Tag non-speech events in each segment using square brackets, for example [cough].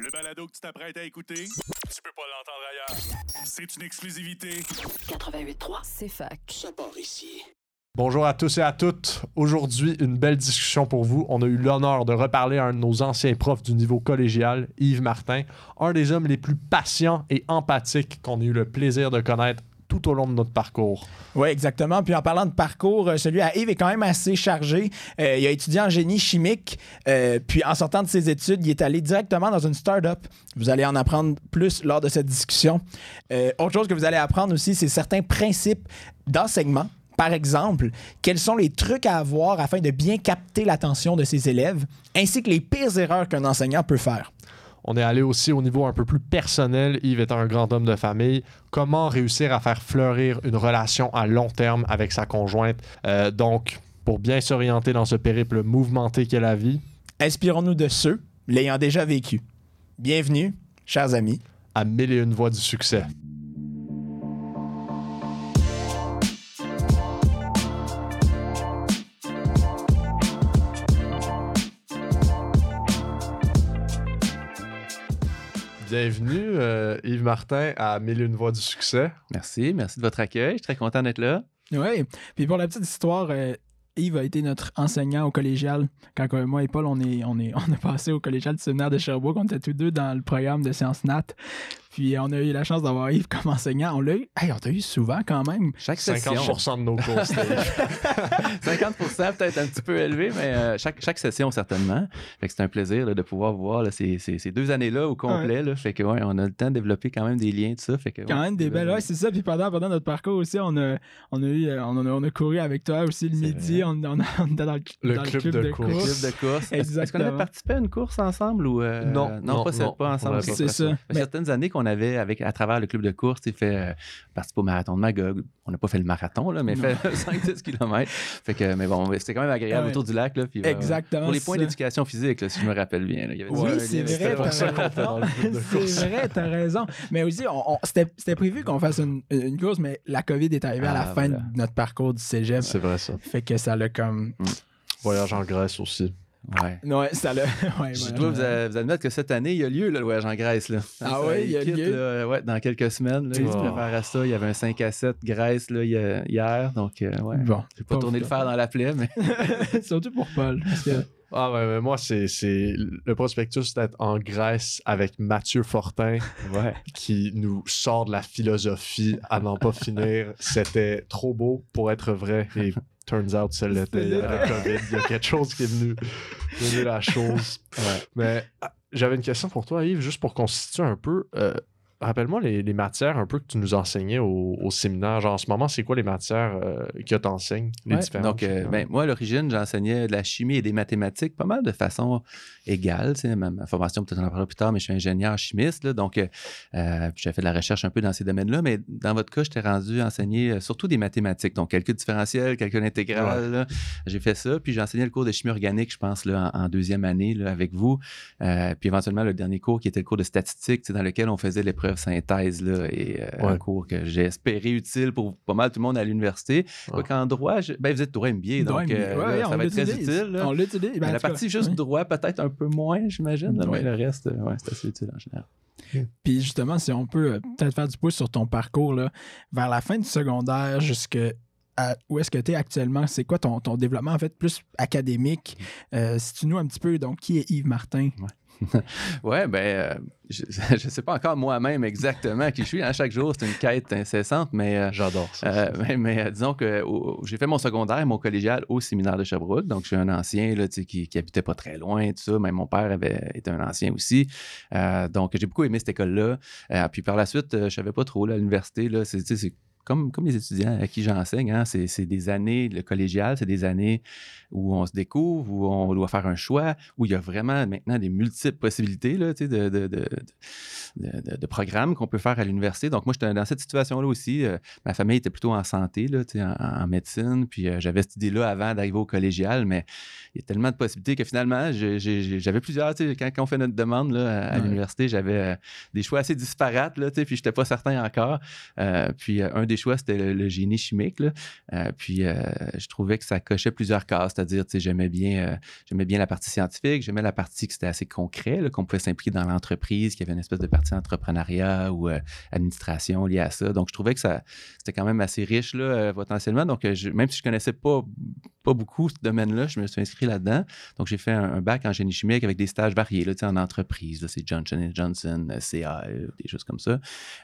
Le balado que tu t'apprêtes à écouter, tu peux pas l'entendre ailleurs. C'est une exclusivité. 88.3, c'est fac. Ça part ici. Bonjour à tous et à toutes. Aujourd'hui, une belle discussion pour vous. On a eu l'honneur de reparler à un de nos anciens profs du niveau collégial, Yves Martin, un des hommes les plus patients et empathiques qu'on ait eu le plaisir de connaître tout au long de notre parcours. Oui, exactement. Puis en parlant de parcours, euh, celui à Yves est quand même assez chargé. Euh, il a étudié en génie chimique. euh, puis en sortant de ses études, il est allé directement dans une start-up. Vous allez en apprendre plus lors de cette discussion. Autre chose que vous allez apprendre aussi, c'est certains principes d'enseignement. Par exemple, quels sont les trucs à avoir afin de bien capter l'attention de ses élèves, ainsi que les pires erreurs qu'un enseignant peut faire. On est allé aussi au niveau un peu plus personnel. Yves est un grand homme de famille. Comment réussir à faire fleurir une relation à long terme avec sa conjointe? Euh, donc, pour bien s'orienter dans ce périple mouvementé qu'est la vie, Inspirons-nous de ceux l'ayant déjà vécu. Bienvenue, chers amis. à mille et une voies du succès. Bienvenue, euh, Yves Martin, à Mille et une voies du succès. Merci, merci de votre accueil. Je suis très content d'être là. Oui. Puis pour la petite histoire, euh, Yves a été notre enseignant au collégial. Quand euh, moi et Paul, on, est, on, est, [laughs] on a passé au collégial du séminaire de Sherbrooke, on était tous deux dans le programme de sciences nat. Puis euh, on a eu la chance d'avoir Yves comme enseignant. On l'a eu, hey, on t'a eu souvent quand même. Chaque session, 50% de nos cours, c'était 50% [laughs] peut-être un petit peu élevé, mais euh, chaque, chaque session certainement. Fait que c'est un plaisir là, de pouvoir voir là, ces, ces- ces deux années-là au complet. Là, fait que ouais, on a le temps de développer quand même des liens, tout ça. Fait que, Quand ouais, même des belles. Ouais, c'est ça. Puis pendant, pendant notre parcours aussi, on a, on a, eu, euh, on a, on a couru avec toi aussi le midi. On, on, a- on était dans le, Le dans club de course. course. Club de course. Est-ce- Est-ce qu'on avait participé à une course ensemble ou euh, Non, non, non, pas, cette- non, pas ensemble? C'est ça. Il y a Mais- certaines années qu'on avait avec à travers le club de course, fait euh, participer au marathon de Magog. On n'a pas fait le marathon là, mais Non. fait [laughs] 5-10 km. Fait que mais bon, c'était quand même agréable Ouais. autour du lac là. Puis, euh, Exactement. Pour les points d'éducation physique, là, si je me rappelle bien. là, il y avait Oui, c'est vrai. C'est vrai, t'as raison. Mais aussi, on, on- c'était prévu qu'on fasse une, une course, mais la COVID est arrivée à la Ah, fin voilà. de notre parcours du cégep. C'est vrai ça. Fait que ça l'a comme. Voyage en Grèce aussi. Ouais. Ouais, ça. [laughs] Ouais, Je dois vous, admettre que cette année, il y a lieu là, le voyage en Grèce. Là. Ah Ça, ouais, il y a quitte, lieu? là, ouais, dans quelques semaines. Là, Tu- ils se préparent à ça. Il y avait un 5 à 7 Grèce là, hi- hier. Donc, euh, ouais. Bon. Je vais pas tourner le fer dans la plaie, mais [laughs] [laughs] Surtout pour Paul. Parce que Ah ouais, mais moi, c'est c'est- le prospectus d'être en Grèce avec Mathieu Fortin ouais. qui nous sort de la philosophie à n'en pas finir. C'était trop beau pour être vrai et turns out, y a la COVID, il y a quelque chose qui est venu [laughs] donner la chose. Mais ah, j'avais une question pour toi, Yves, juste pour constituer un peu. euh, Rappelle-moi les, les matières un peu que tu nous enseignais au, au séminaire. Genre, en ce moment, c'est quoi les matières euh, que tu enseignes? Les Ouais, différentes? Donc, euh, ben, moi, à l'origine, j'enseignais de la chimie et des mathématiques pas mal de façon égale. Ma, ma formation, peut-être on en parlera plus tard, mais je suis ingénieur chimiste. Là, donc, euh, j'ai fait de la recherche un peu dans ces domaines-là. Mais dans votre cas, je t'ai rendu enseigner surtout des mathématiques. Donc, calcul différentiel, calcul intégral. J'ai fait ça. Puis, j'ai enseigné le cours de chimie organique, je pense, là, en, en deuxième année là, avec vous. Puis, éventuellement, le dernier cours qui était le cours de statistique, dans lequel on faisait l'épreuve synthèse. Là, et euh, Ouais. un cours que j'ai espéré utile pour pas mal tout le monde à l'université. Ouais. Quoiqu'en droit, je- ben, vous êtes droit MBA, donc euh, là, ça va être très utile. là. On l'utilise. Ben, la cas, partie juste droit, peut-être un peu moins, j'imagine. Mais le reste, euh, ouais, c'est assez utile en général. Puis justement, si on peut peut-être faire du pouce sur ton parcours, là, vers la fin du secondaire jusque à- où est-ce que tu es actuellement? C'est quoi ton, ton développement, en fait, plus académique? Euh, si tu nous un petit peu, donc, qui est Yves Martin? Ouais, [laughs] ben, euh, je [laughs] ne sais pas encore moi-même exactement qui je suis. hein. Chaque jour, c'est une quête incessante, mais. euh, J'adore ça. Euh, mais, mais, disons que j'ai fait mon secondaire et mon collégial au séminaire de Sherbrooke. Donc, je suis un ancien là, qui, qui habitait pas très loin, tout ça. Même mon père avait été un ancien aussi. Euh, donc, j'ai beaucoup aimé cette école-là. Puis par la suite, je savais pas trop là, à l'université. Là, c'est comme, comme les étudiants à qui j'enseigne, hein, c'est, c'est des années, le collégial, c'est des années où on se découvre, où on doit faire un choix, où il y a vraiment maintenant des multiples possibilités là, de, de, de, de- de- programmes qu'on peut faire à l'université. Donc, moi, j'étais dans cette situation-là aussi. Euh, ma famille était plutôt en santé, là, en, en médecine. Puis euh, j'avais cette idée-là avant d'arriver au collégial, mais il y a tellement de possibilités que finalement, j'avais plusieurs. Quand, quand on fait notre demande là, à, Ouais. l'université, j'avais euh, des choix assez disparates, là, puis je n'étais pas certain encore. Puis un choix, c'était le, génie chimique. puis je trouvais que ça cochait plusieurs cases, c'est-à-dire, j'aimais bien, j'aimais bien la partie scientifique, j'aimais la partie que c'était assez concret, qu'on pouvait s'impliquer dans l'entreprise, qu'il y avait une espèce de partie entrepreneuriat ou administration liée à ça. Donc, je trouvais que ça, c'était quand même assez riche, là, potentiellement. Donc, même si je connaissais pas, pas beaucoup ce domaine-là, je me suis inscrit là-dedans. Donc, j'ai fait un, bac en génie chimique avec des stages variés, là, en entreprise. C'est Johnson Johnson, CA, des choses comme ça.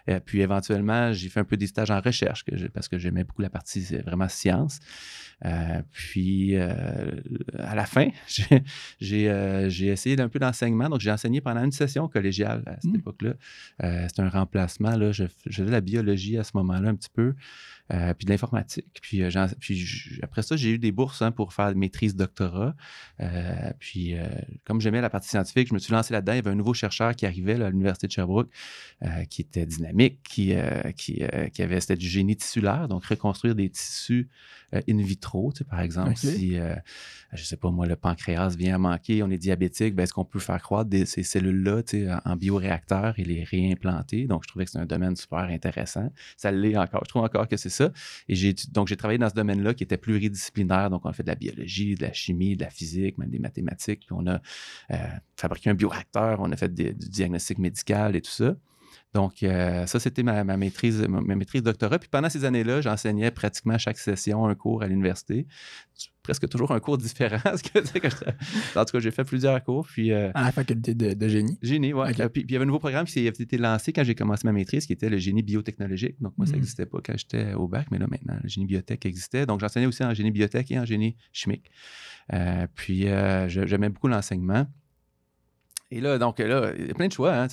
Et puis, éventuellement, j'ai fait un peu des stages en recherche parce que j'aimais beaucoup la partie vraiment science. Euh, puis, euh, à la fin, [laughs] euh, j'ai essayé d'un peu d'enseignement. Donc, j'ai enseigné pendant une session collégiale à cette mmh. époque-là. C'était un remplacement. Là. Je, faisais de la biologie à ce moment-là un petit peu. Puis de l'informatique. Puis, puis après ça, j'ai eu des bourses hein, pour faire maîtrise doctorat. puis comme j'aimais la partie scientifique, je me suis lancé là-dedans. Il y avait un nouveau chercheur qui arrivait à l'Université de Sherbrooke qui était dynamique, qui, qui, qui avait, c'était du génie tissulaire, donc reconstruire des tissus in vitro par exemple, si, euh, je ne sais pas moi, le pancréas vient à manquer, on est diabétique, ben, est-ce qu'on peut faire croître ces cellules-là en, bioréacteur et les réimplanter? Donc, je trouvais que c'est un domaine super intéressant. Ça l'est encore. Je trouve encore que c'est ça. Et j'ai, donc, j'ai travaillé dans ce domaine-là qui était pluridisciplinaire. Donc, on a fait de la biologie, de la chimie, de la physique, même des mathématiques. Puis on a euh, fabriqué un bioréacteur, on a fait du diagnostic médical et tout ça. Donc, euh, ça, c'était ma, maîtrise, ma, maîtrise doctorat. Puis pendant ces années-là, j'enseignais pratiquement à chaque session un cours à l'université. Presque toujours un cours différent. [laughs] en tout cas, j'ai fait plusieurs cours. Puis, euh, à la faculté de, génie. Génie, oui. Puis, il y avait un nouveau programme qui a été lancé quand j'ai commencé ma maîtrise, qui était le génie biotechnologique. Donc, moi, ça n'existait mmh. pas quand j'étais au bac, mais là, maintenant, le génie biotech existait. Donc, j'enseignais aussi en génie biotech et en génie chimique. Euh, puis, j'aimais beaucoup l'enseignement. Et là, donc là, il y a plein de choix. Hein,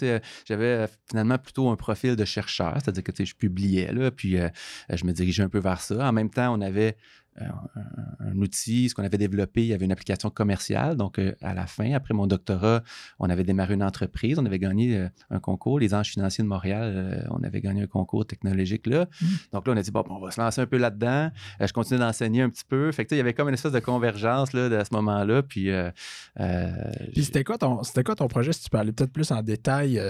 J'avais euh, finalement plutôt un profil de chercheur, c'est-à-dire que je publiais, là, puis euh, je me dirigeais un peu vers ça. En même temps, on avait un, outil, ce qu'on avait développé, il y avait une application commerciale. Donc, euh, à la fin, après mon doctorat, on avait démarré une entreprise, on avait gagné euh, un concours, les anges financiers de Montréal, euh, on avait gagné un concours technologique là. Mmh. Donc là, on a dit, bon, on va se lancer un peu là-dedans. je continue d'enseigner un petit peu. Fait que, il y avait comme une espèce de convergence là, à ce moment-là. Puis, puis c'était quoi, ton, quoi ton projet, si tu parlais peut-être plus en détail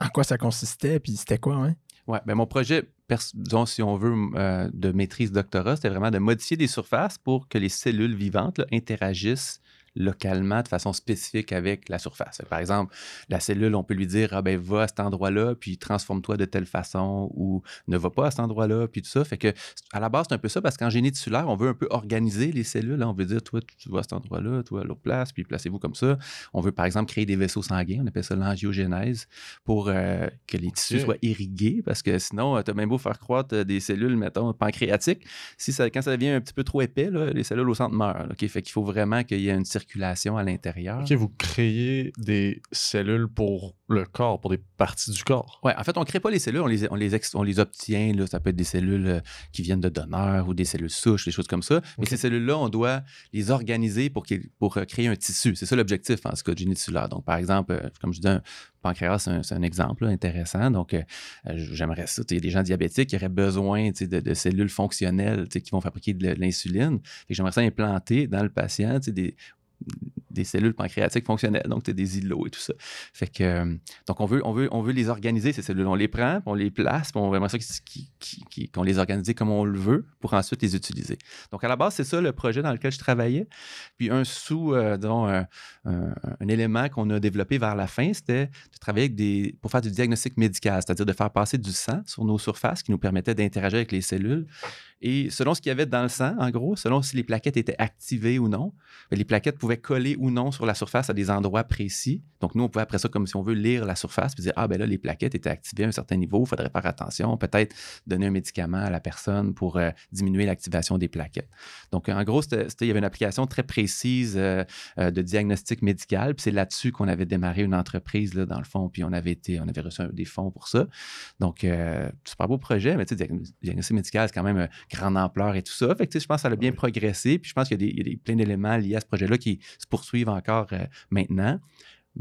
en quoi ça consistait, puis c'était quoi, hein? Oui, ben mon projet, disons, si on veut, euh, de maîtrise doctorat, c'était vraiment de modifier des surfaces pour que les cellules vivantes interagissent localement de façon spécifique avec la surface. Par exemple, la cellule, on peut lui dire, ah ben, va à cet endroit-là, puis transforme-toi de telle façon, ou ne va pas à cet endroit-là, puis tout ça. Fait que, à la base, c'est un peu ça, parce qu'en génie tissulaire, on veut un peu organiser les cellules. On veut dire, toi, tu vas à cet endroit-là, toi, à l'autre place, puis placez-vous comme ça. On veut, par exemple, créer des vaisseaux sanguins, on appelle ça l'angiogénèse, pour euh, que les tissus soient irrigués, parce que sinon, euh, tu as même beau faire croître euh, des cellules, mettons, pancréatiques, si ça, quand ça devient un petit peu trop épais, les cellules au centre meurent. Fait qu'il faut vraiment qu'il y ait une circulation à l'intérieur. OK, vous créez des cellules pour le corps, pour des parties du corps. Oui, en fait, on ne crée pas les cellules, on les, on les, on les obtient. Là. Ça peut être des cellules euh, qui viennent de donneurs ou des cellules souches, des choses comme ça. Mais ces cellules-là, on doit les organiser pour, pour euh, créer un tissu. C'est ça l'objectif en ce cas du tissulaire. Donc, par exemple, euh, comme je dis, un pancréas, c'est un, exemple intéressant. Donc, j'aimerais ça. Il y a des gens diabétiques qui auraient besoin de, de, cellules fonctionnelles qui vont fabriquer de l'insuline. J'aimerais ça implanter dans le patient des, des cellules pancréatiques fonctionnelles, donc tu des îlots et tout ça. Fait que, euh, donc on veut, on, veut, on veut les organiser, ces cellules. On les prend, on les place, on vraiment ça qu'on les organise comme on le veut pour ensuite les utiliser. Donc à la base, c'est ça le projet dans lequel je travaillais. Puis un sous, euh, un, élément qu'on a développé vers la fin, c'était de travailler pour faire du diagnostic médical, c'est-à-dire de faire passer du sang sur nos surfaces qui nous permettait d'interagir avec les cellules et selon ce qu'il y avait dans le sang, en gros, selon si les plaquettes étaient activées ou non, ben, les plaquettes pouvaient coller ou non sur la surface à des endroits précis. Donc, nous, on pouvait après ça, comme si on veut lire la surface, puis dire Ah, ben là, les plaquettes étaient activées à un certain niveau, il faudrait faire attention, peut-être donner un médicament à la personne pour euh, diminuer l'activation des plaquettes. Donc, en gros, il y avait une application très précise euh, euh, de diagnostic médical, puis c'est là-dessus qu'on avait démarré une entreprise, là, dans le fond, puis on avait, été, on avait reçu des fonds pour ça. Donc, super beau projet, mais tu sais, diagnostic médical, c'est quand même grande ampleur et tout ça. Fait que, je pense que ça a bien progressé. Puis je pense qu'il y a, des, plein d'éléments liés à ce projet-là qui se poursuivent encore euh, maintenant.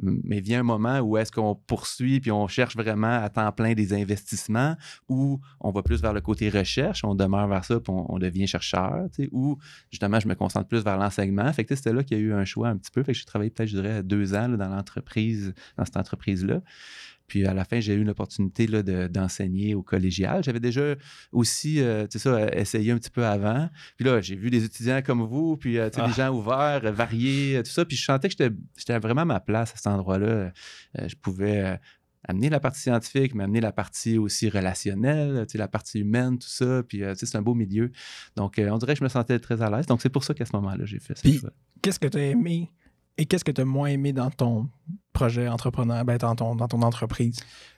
Mais vient un moment où est-ce qu'on poursuit puis on cherche vraiment à temps plein des investissements ou on va plus vers le côté recherche, on demeure vers ça puis on, devient chercheur, ou justement je me concentre plus vers l'enseignement. Fait que c'était là qu'il y a eu un choix un petit peu. Fait que j'ai travaillé peut-être, je dirais, deux ans dans l'entreprise, dans cette entreprise-là. Puis à la fin, j'ai eu l'opportunité de- d'enseigner au collégial. J'avais déjà aussi, euh, tu sais ça, essayé un petit peu avant. Puis là, j'ai vu des étudiants comme vous, puis euh, tu sais, des gens ouverts, variés, euh, tout ça. Puis je sentais que j'étais- vraiment à ma place à cet endroit-là. Euh, je pouvais amener la partie scientifique, mais amener la partie aussi relationnelle, tu sais, la partie humaine, tout ça. Puis tu sais, c'est un beau milieu. Donc, on dirait que je me sentais très à l'aise. Donc, c'est pour ça qu'à ce moment-là, j'ai fait ça. Qu'est-ce que tu as aimé et qu'est-ce que tu as moins aimé dans ton projet entrepreneur, ben, dans, ton, dans ton entreprise?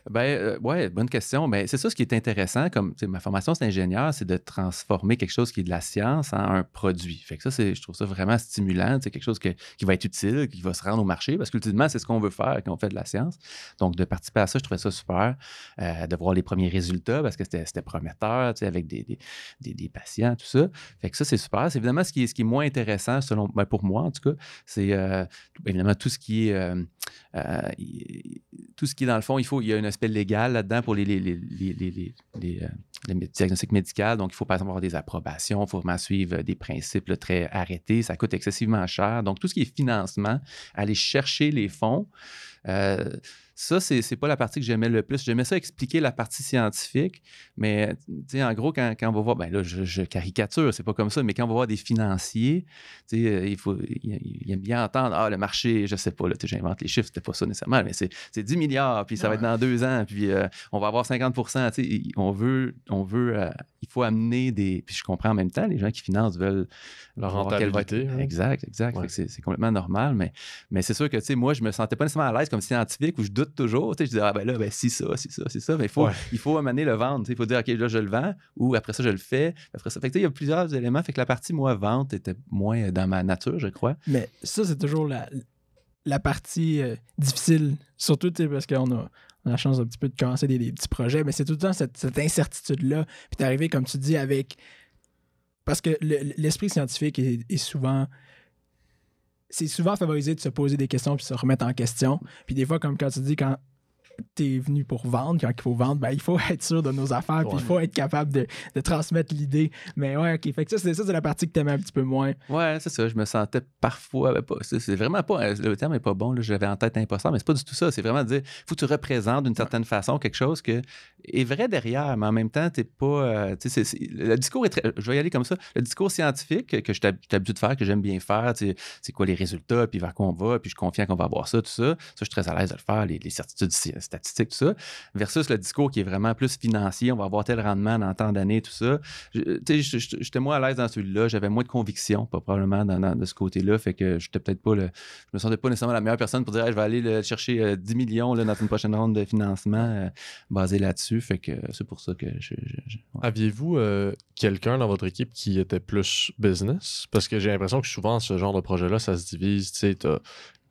Ben, euh, ouais, bonne question. Ben, c'est ça ce qui est intéressant. Comme ma formation, c'est ingénieur, c'est de transformer quelque chose qui est de la science en un produit. Fait que ça, je trouve ça vraiment stimulant. C'est quelque chose que- qui va être utile, qui va se rendre au marché, parce qu'ultimement, c'est ce qu'on veut faire quand on fait de la science. Donc, de participer à ça, je trouvais ça super. Euh, de voir les premiers résultats, parce que c'était, prometteur, avec des, des, des- des patients, tout ça. Fait que ça, c'est super. C'est évidemment ce qui est, ce qui est moins intéressant, selon, ben, pour moi en tout cas, c'est euh, évidemment tout ce qui est. euh, euh, tout ce qui est dans le fond, il faut, il y a un aspect légal là-dedans pour les, les, les, les, euh, diagnostics médicaux. Donc, il faut par exemple avoir des approbations, il faut vraiment suivre des principes très arrêtés. Ça coûte excessivement cher. Donc, tout ce qui est financement, aller chercher les fonds, euh, ça, c'est c'est pas la partie que j'aimais le plus. J'aimais ça expliquer la partie scientifique, mais tu sais, en gros, quand, quand on va voir, ben là, je, je caricature, c'est pas comme ça, mais quand on va voir des financiers, tu sais, euh, il faut, il, il aime bien entendre, ah, le marché, je sais pas, là, j'invente les chiffres, c'était pas ça nécessairement, mais c'est c'est 10 milliards, puis ça va être dans deux ans, puis euh, on va avoir 50 tu sais, il- on veut, on veut, euh, il faut amener des, puis je comprends en même temps, les gens qui financent veulent va être- rentabilité. Exact, exact. Ouais. C'est c'est complètement normal, mais, mais c'est sûr que, tu sais, moi, je me sentais pas nécessairement à l'aise comme scientifique où je doute toujours. Tu sais, je disais, ah ben là, ben si ça, si ça, si ça. Mais il faut, Ouais. il faut amener le vendre. tu sais, Il faut dire, OK, là, je le vends ou après ça, je le fais. Après ça, fait que, tu sais, il y a plusieurs éléments. Fait que la partie, moi, vente était moins dans ma nature, je crois. Mais ça, c'est toujours la, la partie euh, difficile, surtout tu sais, parce qu'on a, on a la chance un petit peu de commencer des, des petits projets, mais c'est tout le temps cette, cette incertitude-là. Puis d'arriver, comme tu dis, avec. Parce que le- l'esprit scientifique est, est souvent. C'est souvent favorisé de se poser des questions puis se remettre en question. Puis des fois, comme quand tu dis, quand tu es venu pour vendre, quand il faut vendre, ben, il faut [laughs] être sûr de nos affaires, puis il faut être capable de, de transmettre l'idée. Mais ouais, OK. Fait que ça, c'est ça, c'est la partie que tu aimais un petit peu moins. Ouais, c'est ça. Je me sentais parfois. ben, pas- c'est vraiment pas. euh, Le terme est pas bon. là, J'avais en tête imposteur, mais c'est pas du tout ça. C'est vraiment de dire faut que tu représentes d'une certaine façon quelque chose que est vrai derrière, mais en même temps, t'es pas. euh, c'est- c'est- le discours est très. Je vais y aller comme ça. Le discours scientifique que je suis habitué de faire, que j'aime bien faire, c'est quoi les résultats, puis vers quoi on va, puis je suis confiant qu'on va avoir ça, tout ça. Ça, je suis très à l'aise de le faire, les, les certitudes statistiques, tout ça. Versus le discours qui est vraiment plus financier, on va avoir tel rendement dans tant d'années, tout ça. Je- J'étais moins à l'aise dans celui-là. J'avais moins de conviction, probablement, dans, de ce côté-là. Fait que j'étais peut-être pas le. Je me sentais pas nécessairement la meilleure personne pour dire je vais aller le- chercher euh, 10 millions là, dans une prochaine ronde de financement euh, basé là-dessus. Fait que c'est pour ça que je. Aviez-vous euh, quelqu'un dans votre équipe qui était plus business? Parce que j'ai l'impression que souvent, ce genre de projet-là, ça se divise. Tu sais,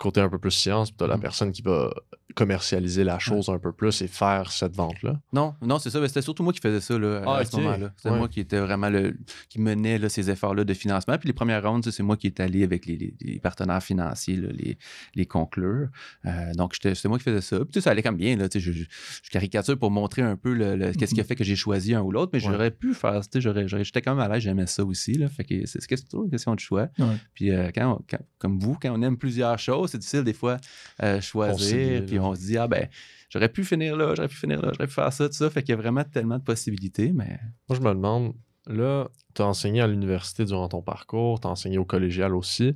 côté un peu plus science, puis t'as la Mm. personne qui va commercialiser la chose un peu plus et faire cette vente-là. Non, non, c'est ça. mais C'était surtout moi qui faisais ça là, Ah, à ce ok. moment-là. C'était Ouais. moi qui était vraiment le. qui menait là, ces efforts-là de financement. Puis les premières rondes, c'est moi qui est allé avec les, les- les partenaires financiers, là, les, les conclure. Euh, donc, c'était moi qui faisais ça. Puis tu sais, ça allait comme bien. Là, je, je- je caricature pour montrer un peu le, le- qu'est-ce qui a fait que j'ai choisi un ou l'autre, mais Ouais. j'aurais pu faire. tu sais, j'aurais- j'aurais- J'étais quand même à l'aise, j'aimais ça aussi. Là, fait que c'est toujours une question de choix. Ouais. Puis euh, quand- comme vous, quand on aime plusieurs choses, c'est difficile des fois euh, choisir. Puis on se dit, ah ben, j'aurais pu finir là, j'aurais pu finir là, j'aurais pu faire ça, tout ça. Fait qu'il y a vraiment tellement de possibilités, mais. Moi, je me demande, là, tu as enseigné à l'université durant ton parcours, tu as enseigné au collégial aussi.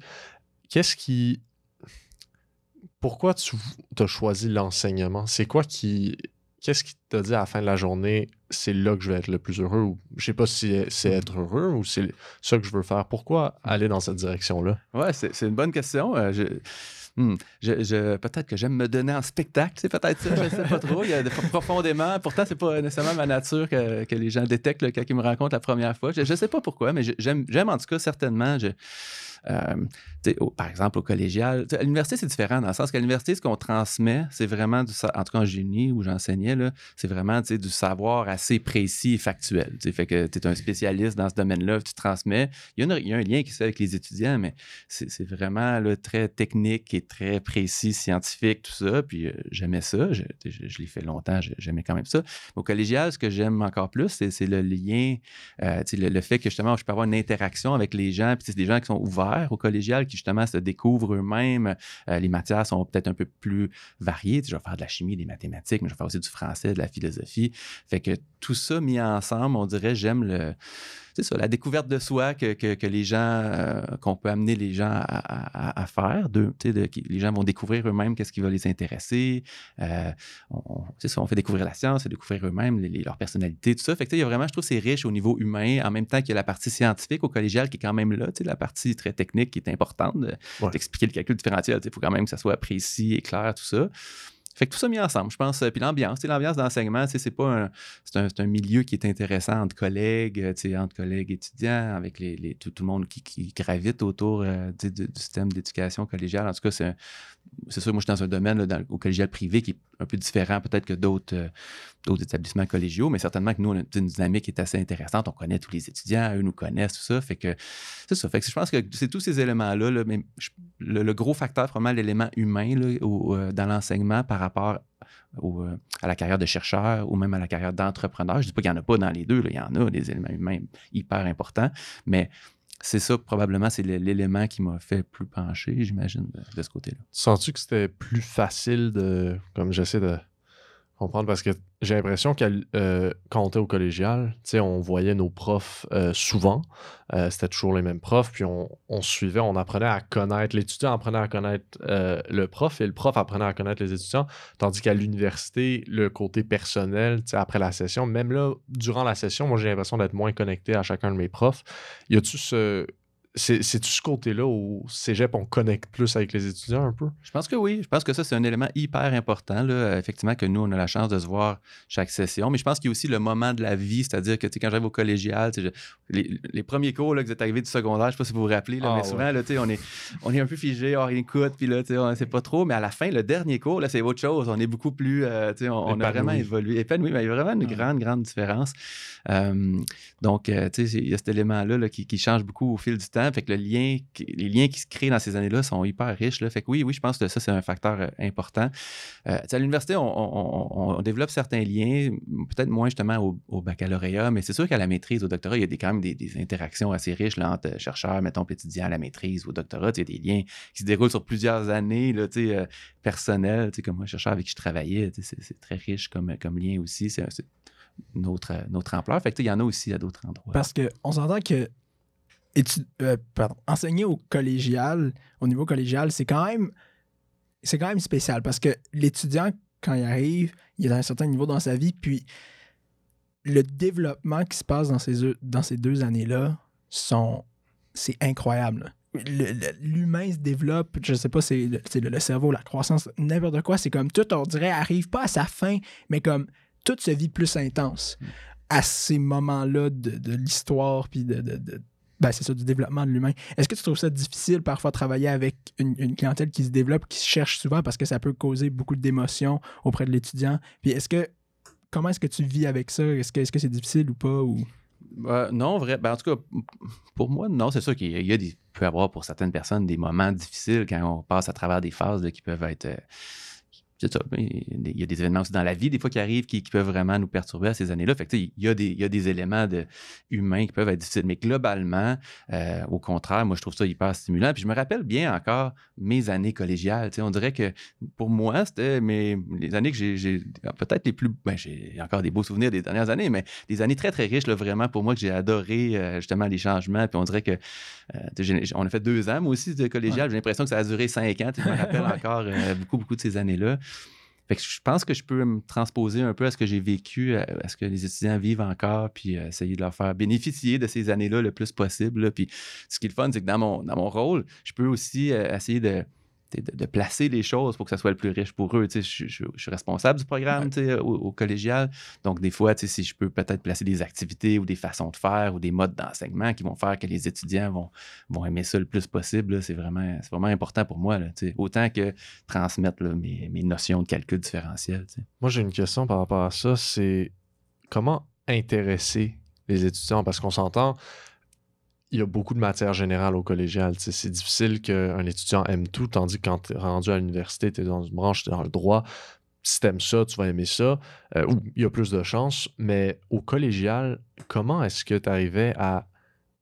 Qu'est-ce qui. Pourquoi tu as choisi l'enseignement? C'est quoi qui. Qu'est-ce qui t'a dit à la fin de la journée, c'est là que je vais être le plus heureux? Ou je sais pas si c'est être heureux ou c'est ça que je veux faire? Pourquoi aller dans cette direction-là? Ouais, c'est c'est une bonne question. Euh, je- hmm, je- peut-être que j'aime me donner en spectacle, c'est peut-être ça, je sais pas trop. Il y a de- profondément, pourtant, c'est pas nécessairement ma nature que, les gens détectent là, quand ils me rencontrent la première fois. Je, je sais pas pourquoi, mais j'aime en tout cas certainement. Euh, par exemple, au collégial. À l'université, c'est différent dans le sens qu'à l'université, ce qu'on transmet, c'est vraiment du en tout cas en génie où j'enseignais, c'est vraiment du savoir assez précis et factuel. Fait que tu es un spécialiste dans ce domaine-là, tu transmets. Il y, a un lien qui se fait avec les étudiants, mais c'est vraiment très technique et très précis, scientifique, tout ça. Puis euh, j'aimais ça. Je, l'ai fait longtemps, j'aimais quand même ça. Au collégial, ce que j'aime encore plus, c'est le lien, euh, le, le fait que justement, je peux avoir une interaction avec les gens, puis c'est des gens qui sont ouverts, au collégial qui justement se découvrent eux-mêmes. Euh, les matières sont peut-être un peu plus variées. je vais faire de la chimie, des mathématiques, mais je vais faire aussi du français, de la philosophie. Fait que tout ça mis ensemble, on dirait, j'aime le c'est ça, la découverte de soi que, que, les gens, euh, qu'on peut amener les gens à, faire. De, de, les gens vont découvrir eux-mêmes qu'est-ce qui va les intéresser. Euh, on, ça, on fait découvrir la science, découvrir eux-mêmes leur personnalité, tout ça. Fait que, il y a vraiment, je trouve, c'est riche au niveau humain, en même temps qu'il y a la partie scientifique au collégial qui est quand même là, la partie très technique qui est importante d'expliquer le calcul différentiel. Il faut quand même que ça soit précis et clair, tout ça. Fait que tout ça mis ensemble, je pense. Euh, puis l'ambiance, l'ambiance d'enseignement, c'est pas un, c'est un, milieu qui est intéressant entre collègues, euh, entre collègues étudiants, avec les, tout, le monde qui, gravite autour euh, du, système d'éducation collégiale. En tout cas, c'est, c'est sûr, moi, je suis dans un domaine au collégial privé qui est un peu différent peut-être que d'autres, d'autres établissements collégiaux, mais certainement que nous, on a une dynamique qui est assez intéressante. On connaît tous les étudiants, eux nous connaissent, tout ça. Fait que c'est ça. Fait que je pense que c'est tous ces éléments-là. mais le, gros facteur, vraiment l'élément humain dans l'enseignement par rapport euh, à la carrière de chercheur ou même à la carrière d'entrepreneur. Je ne dis pas qu'il n'y en a pas dans les deux, il y en a des éléments humains hyper importants, mais c'est ça, probablement, c'est l'élément qui m'a fait plus pencher, j'imagine, de, ce côté-là. Sens-tu que c'était plus facile de, comme j'essaie de comprendre parce que j'ai l'impression que euh, quand on était au collégial, on voyait nos profs euh, souvent. Euh, c'était toujours les mêmes profs, puis on, suivait, on apprenait à connaître, l'étudiant apprenait à connaître le prof et le prof apprenait à connaître les étudiants. Tandis qu'à l'université, le côté personnel, après la session, même là, durant la session, moi j'ai l'impression d'être moins connecté à chacun de mes profs. Y a-tu ce c'est-tu ce côté-là où cégep, on connecte plus avec les étudiants un peu? Je pense que oui. Je pense que ça, c'est un élément hyper important. Là. Effectivement, que nous, on a la chance de se voir chaque session. Mais je pense qu'il y a aussi le moment de la vie, c'est-à-dire que quand j'arrive au collégial, les, premiers cours là, que vous êtes arrivé du secondaire, je ne sais pas si vous vous rappelez, là, mais ah, souvent, là, on, est, on est un peu figé, on écoute, puis là, on ne sait pas trop. Mais à la fin, le dernier cours, là, c'est autre chose. On est beaucoup plus. Euh, on, on a vraiment évolué. Épanoui, mais il y a vraiment une grande, grande différence. Euh, donc, euh, il y a cet élément-là là, qui, qui change beaucoup au fil du temps. Fait que le lien, les liens qui se créent dans ces années-là sont hyper riches. Là. Fait oui, oui, je pense que ça, c'est un facteur euh, important. Euh, à l'université, on, développe certains liens, peut-être moins justement au, baccalauréat, mais c'est sûr qu'à la maîtrise, au doctorat, il y a des, quand même des, interactions assez riches là, entre chercheurs, mettons, étudiants à la maîtrise ou au doctorat. Il y a des liens qui se déroulent sur plusieurs années là, euh, personnelles. Comme un chercheur avec qui je travaillais, c'est très riche comme, comme lien aussi. C'est notre, notre ampleur. Fait que, il y en a aussi à d'autres endroits. Parce qu'on s'entend que euh, enseigner au collégial, au niveau collégial, c'est quand même c'est quand même spécial parce que l'étudiant, quand il arrive, il est à un certain niveau dans sa vie, puis le développement qui se passe dans ces, dans ces deux années-là, sont c'est incroyable. L'humain se développe, je sais pas, c'est le, cerveau, la croissance, n'importe quoi, c'est comme tout, on dirait, arrive pas à sa fin, mais comme tout se vit plus intense mm. à ces moments-là de, l'histoire, puis de, ben, c'est ça, du développement de l'humain. Est-ce que tu trouves ça difficile parfois de travailler avec une, clientèle qui se développe, qui se cherche souvent parce que ça peut causer beaucoup d'émotions auprès de l'étudiant? Puis est-ce que comment est-ce que tu vis avec ça? Est-ce que c'est -ce difficile ou pas? Euh, non, vrai. Ben, en tout cas, pour moi, non, c'est sûr qu'il y a des, peut y avoir pour certaines personnes des moments difficiles quand on passe à travers des phases qui peuvent être. Euh, c'est ça. Il y a des événements aussi dans la vie, des fois, qui arrivent qui, peuvent vraiment nous perturber à ces années-là. Fait que, il, y a des, il y a des éléments de, humains qui peuvent être difficiles. Mais globalement, euh, au contraire, moi, je trouve ça hyper stimulant. Puis je me rappelle bien encore mes années collégiales. On dirait que pour moi, c'était mes, les années que j'ai, peut-être les plus. Ben, j'ai encore des beaux souvenirs des dernières années, mais des années très, très riches, là, vraiment, pour moi, que j'ai adoré euh, justement les changements. Puis on dirait que. Euh, on a fait deux ans, moi aussi, de collégial. J'ai l'impression que ça a duré cinq ans. Je me rappelle [laughs] encore beaucoup, beaucoup de ces années-là. Je pense que je peux me transposer un peu à ce que j'ai vécu, à, ce que les étudiants vivent encore, puis euh, essayer de leur faire bénéficier de ces années-là le plus possible. Puis ce qui est le fun, c'est que dans mon, dans mon rôle, je peux aussi euh, essayer de de, placer les choses pour que ça soit le plus riche pour eux. Je, je, je, suis responsable du programme au, collégial. Donc, des fois, si je peux peut-être placer des activités ou des façons de faire ou des modes d'enseignement qui vont faire que les étudiants vont, vont aimer ça le plus possible, c'est vraiment, vraiment important pour moi. Là, autant que transmettre mes, mes, notions de calcul différentiel. Moi, j'ai une question par rapport à ça. C'est comment intéresser les étudiants? Parce qu'on s'entend, il y a beaucoup de matières générales au collégial. C'est difficile qu'un étudiant aime tout, tandis que quand tu es rendu à l'université, tu es dans une branche, tu es dans le droit. Si tu aimes ça, tu vas aimer ça. Euh, il y a plus de chances. Mais au collégial, comment est-ce que tu arrivais à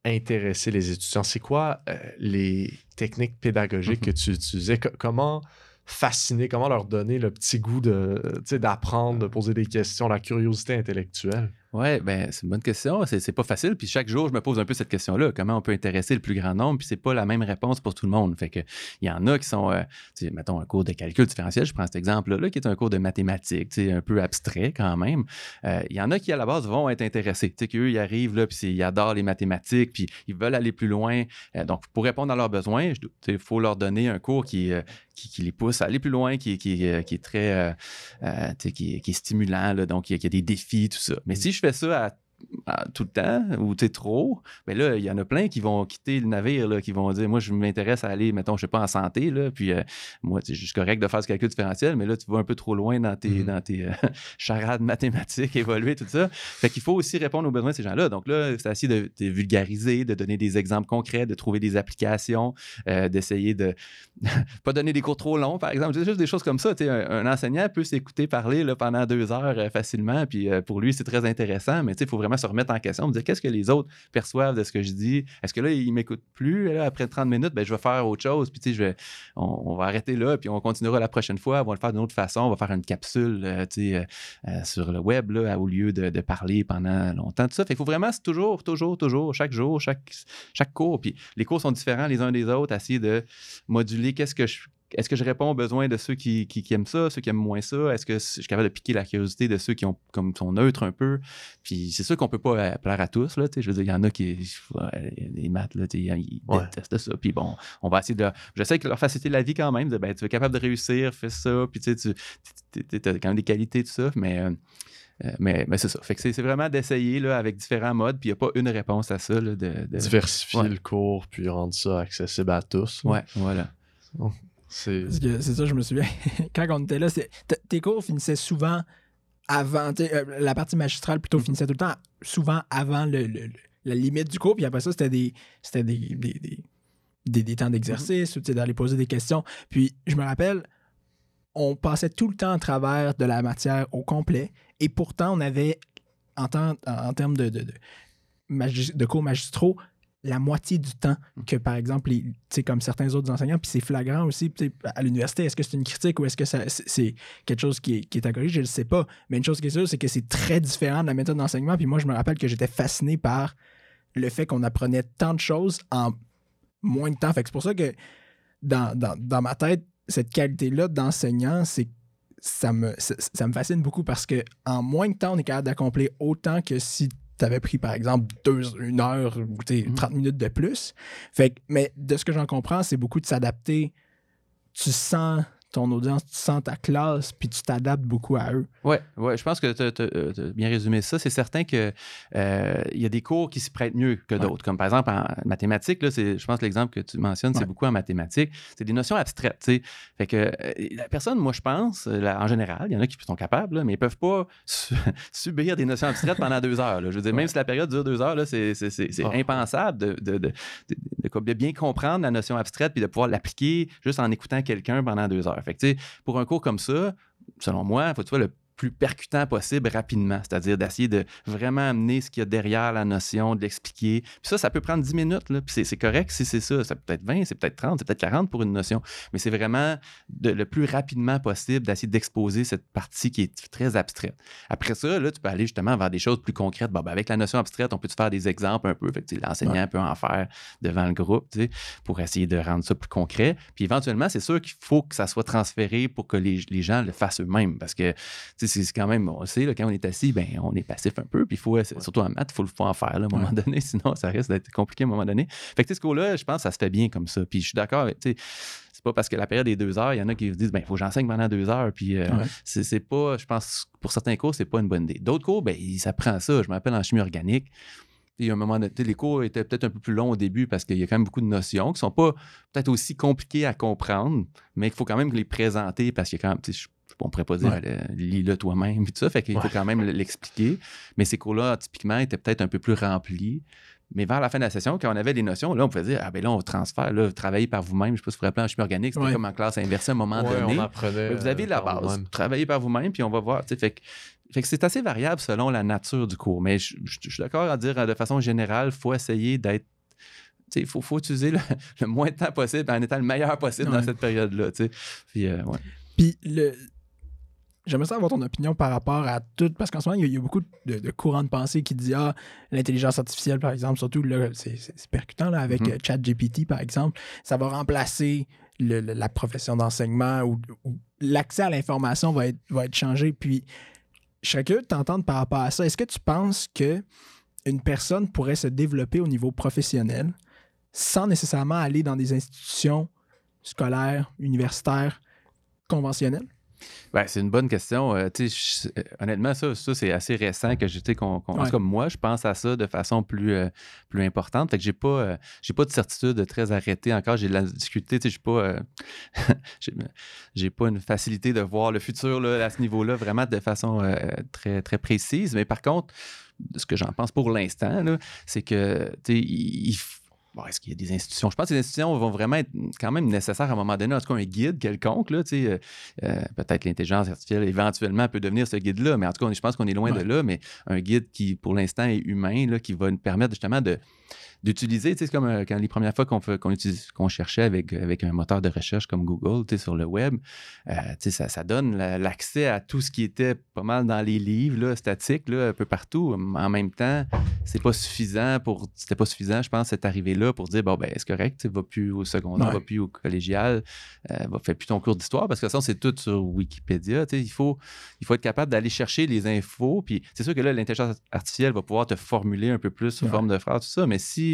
intéresser les étudiants? C'est quoi euh, les techniques pédagogiques Mhm. que tu utilisais? Co- comment fasciner, comment leur donner le petit goût de, d'apprendre, de poser des questions, la curiosité intellectuelle? Ouais, ben c'est une bonne question. C'est, pas facile. Puis chaque jour, je me pose un peu cette question-là. Comment on peut intéresser le plus grand nombre? Puis c'est pas la même réponse pour tout le monde. Fait que il y en a qui sont, euh, mettons un cours de calcul différentiel. Je prends cet exemple-là, qui est un cours de mathématiques, un peu abstrait quand même. Euh, Il y en a qui à la base vont être intéressés. Tu sais, qu'eux ils arrivent là, puis ils adorent les mathématiques, puis ils veulent aller plus loin. Euh, donc pour répondre à leurs besoins, il faut leur donner un cours qui, qui, les pousse à aller plus loin, qui, qui, euh, qui est très, qui, stimulant. donc il y, a- il y a des défis, tout ça. Mais si je fais ça à tout le temps ou tu trop, mais là, il y en a plein qui vont quitter le navire, là, qui vont dire Moi, je m'intéresse à aller, mettons, je sais pas, en santé, là, puis euh, moi, je suis correct de faire ce calcul différentiel, mais là, tu vas un peu trop loin dans tes, Mhm. dans tes euh, [laughs] charades mathématiques, [laughs] évoluer, tout ça. Fait qu'il faut aussi répondre aux besoins de ces gens-là. Donc là, c'est essayer de, de vulgariser, de donner des exemples concrets, de trouver des applications, euh, d'essayer de [laughs] pas donner des cours trop longs, par exemple. C'est juste des choses comme ça. Un, un enseignant peut s'écouter parler là, pendant deux heures facilement, puis pour lui, c'est très intéressant, mais il faut vraiment se remettre en question, me dire qu'est-ce que les autres perçoivent de ce que je dis? Est-ce que là, ils m'écoutent plus? Après 30 minutes, ben, je vais faire autre chose, puis tu sais, on, va arrêter là, puis on continuera la prochaine fois. On va le faire d'une autre façon. On va faire une capsule euh, euh, euh, sur le web là, au lieu de, parler pendant longtemps. Tout ça. Qu'il faut vraiment, toujours, toujours, toujours, chaque jour, chaque, chaque cours. Puis les cours sont différents les uns des autres, essayer de moduler qu'est-ce que je est-ce que je réponds aux besoins de ceux qui, qui- qui aiment ça, ceux qui aiment moins ça? Est-ce que je suis capable de piquer la curiosité de ceux qui ont, comme, sont neutres un peu? Puis c'est sûr qu'on peut pas euh, plaire à tous. Là, tu sais. je veux dire, il y en a qui. ouais, les maths, là, tu sais, ils Ouais. détestent ça. Puis bon, on va essayer de. J'essaie de leur faciliter la vie quand même. De, ben, tu es capable de réussir, fais ça. Puis tu sais, tu as quand même des qualités, tout ça. Mais. euh, euh, mais, mais c'est ça. Fait que c'est vraiment d'essayer là, avec différents modes, puis il n'y a pas une réponse à ça. Là, de, de- Diversifier Ouais. le cours, puis rendre ça accessible à tous. Ouais, voilà. C'est... Ça, je me souviens. [laughs] Quand on était là, tes cours finissaient souvent avant. euh, la partie magistrale plutôt finissait tout le temps souvent avant le, le- le- la limite du cours. Puis après ça, c'était des, c'était des, des, des, des- des temps d'exercice ou tu sais, d'aller poser des questions. Puis je me rappelle, on passait tout le temps à travers de la matière au complet. Et pourtant, on avait, en, temps- en, termes de, de, de cours magistraux, la moitié du temps que, par exemple, les- tu sais, comme certains autres enseignants, puis c'est flagrant aussi à l'université. Est-ce que c'est une critique ou est-ce que ça- c'est c'est quelque chose qui est, qui est à corriger? Je ne sais pas. Mais une chose qui est sûre, c'est que c'est très différent de la méthode d'enseignement. Puis moi, je me rappelle que j'étais fasciné par le fait qu'on apprenait tant de choses en moins de temps. Fait que c'est pour ça que dans, dans- dans ma tête, cette qualité-là d'enseignant, c'est ça me, ça, ça me fascine beaucoup parce que en moins de temps, on est capable d'accomplir autant que si tu avais pris, par exemple, deux, une heure ou tu sais, Mhm. 30 minutes de plus. Fait que- mais de ce que j'en comprends, c'est beaucoup de s'adapter. Tu sens ton audience, tu sens ta classe, puis tu t'adaptes beaucoup à eux. Ouais, ouais, je pense que tu as, bien résumé ça. C'est certain que euh, il y a des cours qui s'y prêtent mieux que Ouais. d'autres. Comme par exemple en mathématiques, là, c'est, je pense que l'exemple que tu mentionnes, Ouais. c'est beaucoup en mathématiques. C'est des notions abstraites. Fait que euh, la personne, moi, je pense, euh, là, en général, il y en a qui sont capables, là, mais ils peuvent pas su- [laughs] subir des notions abstraites pendant deux heures. là. Je veux dire, même si la période dure deux heures, là, c'est, c'est, c'est- c'est Ah. impensable de, de- de- de bien comprendre la notion abstraite puis de pouvoir l'appliquer juste en écoutant quelqu'un pendant deux heures. Pour un cours comme ça, selon moi, faut tu sois le plus percutant possible rapidement, c'est-à-dire d'essayer de vraiment amener ce qu'il y a derrière la notion, de l'expliquer. Puis ça, ça peut prendre 10 minutes, là, puis c'est- correct si c'est ça. Ça peut être 20, c'est peut-être 30, c'est peut-être 40 pour une notion, mais c'est vraiment de- le plus rapidement possible d'essayer d'exposer cette partie qui est très abstraite. Après ça, là, tu peux aller justement vers des choses plus concrètes. Bon, ben, avec la notion abstraite, on peut te faire des exemples un peu. Fait que, l'enseignant Ouais. peut en faire devant le groupe, tu sais, pour essayer de rendre ça plus concret. Puis éventuellement, c'est sûr qu'il faut que ça soit transféré pour que les, les gens le fassent eux-mêmes. Parce que c'est quand même, on sait, là, quand on est assis, ben, on est passif un peu. Puis il faut, c'est- surtout en maths, il faut, en faire là, à un moment donné. [laughs] Sinon, ça risque d'être compliqué à un moment donné. Fait que ce cours-là, je pense que ça se fait bien comme ça. Puis je suis d'accord avec, tu sais, c'est pas parce que la période est deux heures, il y en a qui se disent, ben, il faut que j'enseigne pendant deux heures. Puis euh, Ouais. c'est pas, je pense, pour certains cours, c'est pas une bonne idée. D'autres cours, ben, ça prend ça. Je me rappelle en chimie organique. Et à un moment donné, les cours étaient peut-être un peu plus longs au début parce qu'il y a quand même beaucoup de notions qui sont pas peut-être aussi compliquées à comprendre, mais il faut quand même les présenter parce qu'il y a quand même, je- on pourrait pas dire, Ouais. euh, lis-le toi-même, et tout ça. Fait qu'il faut quand même l'expliquer. Mais ces cours-là, typiquement, étaient peut-être un peu plus remplis. Mais vers la fin de la session, quand on avait des notions, là, on pouvait dire, ah ben là, on transfère, là, travaillez par vous-même. Je sais pas si vous vous rappelez en chimie organique, c'était Ouais. comme en classe inversée à un moment donné. on apprenait. Mais vous avez euh, la base. Travaillez par vous-même, puis on va voir. Fait que, fait que c'est assez variable selon la nature du cours. Mais je, je- je suis d'accord à dire euh, de façon générale, il faut essayer d'être il faut, faut utiliser le, le, moins de temps possible en étant le meilleur possible dans cette période-là. Puis, euh, ouais. Puis le, J'aimerais savoir ton opinion par rapport à tout, parce qu'en ce moment, il y, a, beaucoup de, courants de pensée qui disent Ah, l'intelligence artificielle, par exemple, surtout là, c'est percutant là, avec mm-hmm. ChatGPT, par exemple, ça va remplacer la profession d'enseignement ou, l'accès à l'information va être, va être changé. Puis, je serais curieux de t'entendre par rapport à ça. Est-ce que tu penses que une personne pourrait se développer au niveau professionnel sans nécessairement aller dans des institutions scolaires, universitaires, conventionnelles? Ben, c'est une bonne question. Euh, euh, honnêtement, ça, ça c'est assez récent que j'étais qu'on, comme moi, je pense à ça de façon plus, euh, plus importante. Fait que j'ai pas, j'ai pas de certitude très arrêtée encore. J'ai de la difficulté. Je pas, [laughs] j'ai, pas une facilité de voir le futur là, à ce niveau-là vraiment de façon très, très précise. Mais par contre, ce que j'en pense pour l'instant, c'est que il, il est-ce qu'il y a des institutions? Je pense que les institutions vont vraiment être quand même nécessaires à un moment donné. En tout cas, un guide quelconque, là, euh, euh, peut-être l'intelligence artificielle éventuellement peut devenir ce guide-là, mais en tout cas, je pense qu'on est loin de là, mais un guide qui, pour l'instant, est humain, là, qui va nous permettre justement de, d'utiliser. C'est comme euh, quand les premières fois qu'on qu'on cherchait avec, avec un moteur de recherche comme Google sur le web, euh, ça, ça donne l'accès à tout ce qui était pas mal dans les livres là, statiques, là, un peu partout. En même temps, c'est pas suffisant pour. C'était pas suffisant, je pense, cette arrivée-là pour dire bon, ben, c'est correct, va plus au secondaire, va plus au collégial, euh, va faire plus ton cours d'histoire, parce que ça, c'est tout sur Wikipédia. Il faut, il faut être capable d'aller chercher les infos. Puis c'est sûr que là, l'intelligence artificielle va pouvoir te formuler un peu plus sous forme de phrase, tout ça, mais si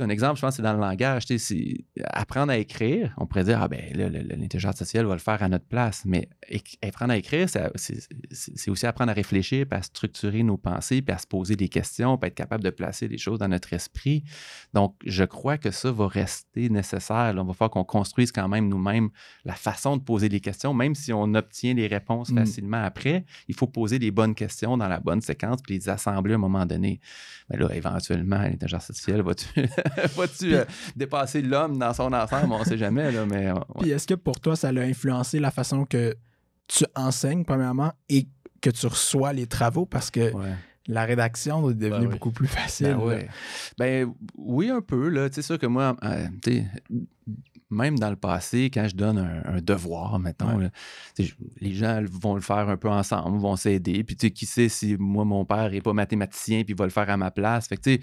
un exemple, je pense, c'est dans le langage. C'est apprendre à écrire. On pourrait dire, ah ben l'intelligence artificielle va le faire à notre place. Mais apprendre à écrire, c'est aussi apprendre à réfléchir, puis à structurer nos pensées, puis à se poser des questions, puis être capable de placer des choses dans notre esprit. Donc, je crois que ça va rester nécessaire. On va falloir qu'on construise quand même nous-mêmes la façon de poser des questions, même si on obtient les réponses mm. facilement après. Il faut poser les bonnes questions dans la bonne séquence, puis les assembler à un moment donné. Mais là, éventuellement, l'intelligence artificielle va-tu [laughs] Vas-tu euh, dépasser l'homme dans son ensemble? On ne sait jamais. Là, mais, Puis est-ce que pour toi, ça a influencé la façon que tu enseignes, premièrement, et que tu reçois les travaux? Parce que. la rédaction est devenue ben beaucoup plus facile. Ben, ben, oui, un peu. C'est sûr que moi, euh, même dans le passé, quand je donne un, devoir, mettons, les gens vont le faire un peu ensemble, vont s'aider. Puis, tu sais, qui sait si moi, mon père n'est pas mathématicien, puis il va le faire à ma place. Fait que, tu sais,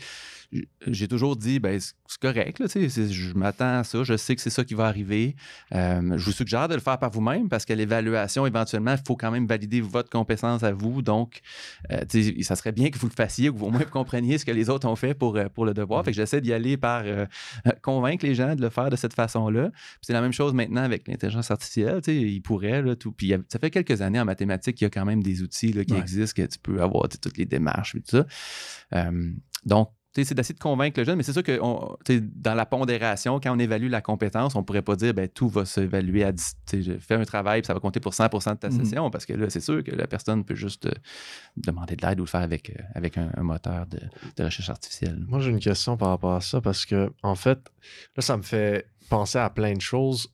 j'ai toujours dit, ben, c'est correct, là, je m'attends à ça, je sais que c'est ça qui va arriver. Euh, je vous suggère de le faire par vous-même parce que l'évaluation, éventuellement, il faut quand même valider votre compétence à vous. Donc, euh, ça serait bien que vous le fassiez, que vous au moins vous compreniez ce que les autres ont fait pour, euh, pour le devoir. Fait que j'essaie d'y aller par convaincre les gens de le faire de cette façon-là. C'est la même chose maintenant avec l'intelligence artificielle. Ils pourraient, là, tout. Puis ça fait quelques années en mathématiques qu'il y a quand même des outils là, qui existent, que tu peux avoir toutes les démarches et tout ça. donc, c'est d'essayer de convaincre le jeune, mais c'est sûr que dans la pondération, quand on évalue la compétence, on ne pourrait pas dire ben, tout va s'évaluer à 10. Fais un travail, puis ça va compter pour 100% de ta mmh session, parce que là, c'est sûr que la personne peut juste euh, demander de l'aide ou le faire avec, euh, avec un, moteur de, recherche artificielle. Moi, j'ai une question par rapport à ça, parce que, en fait, là, ça me fait penser à plein de choses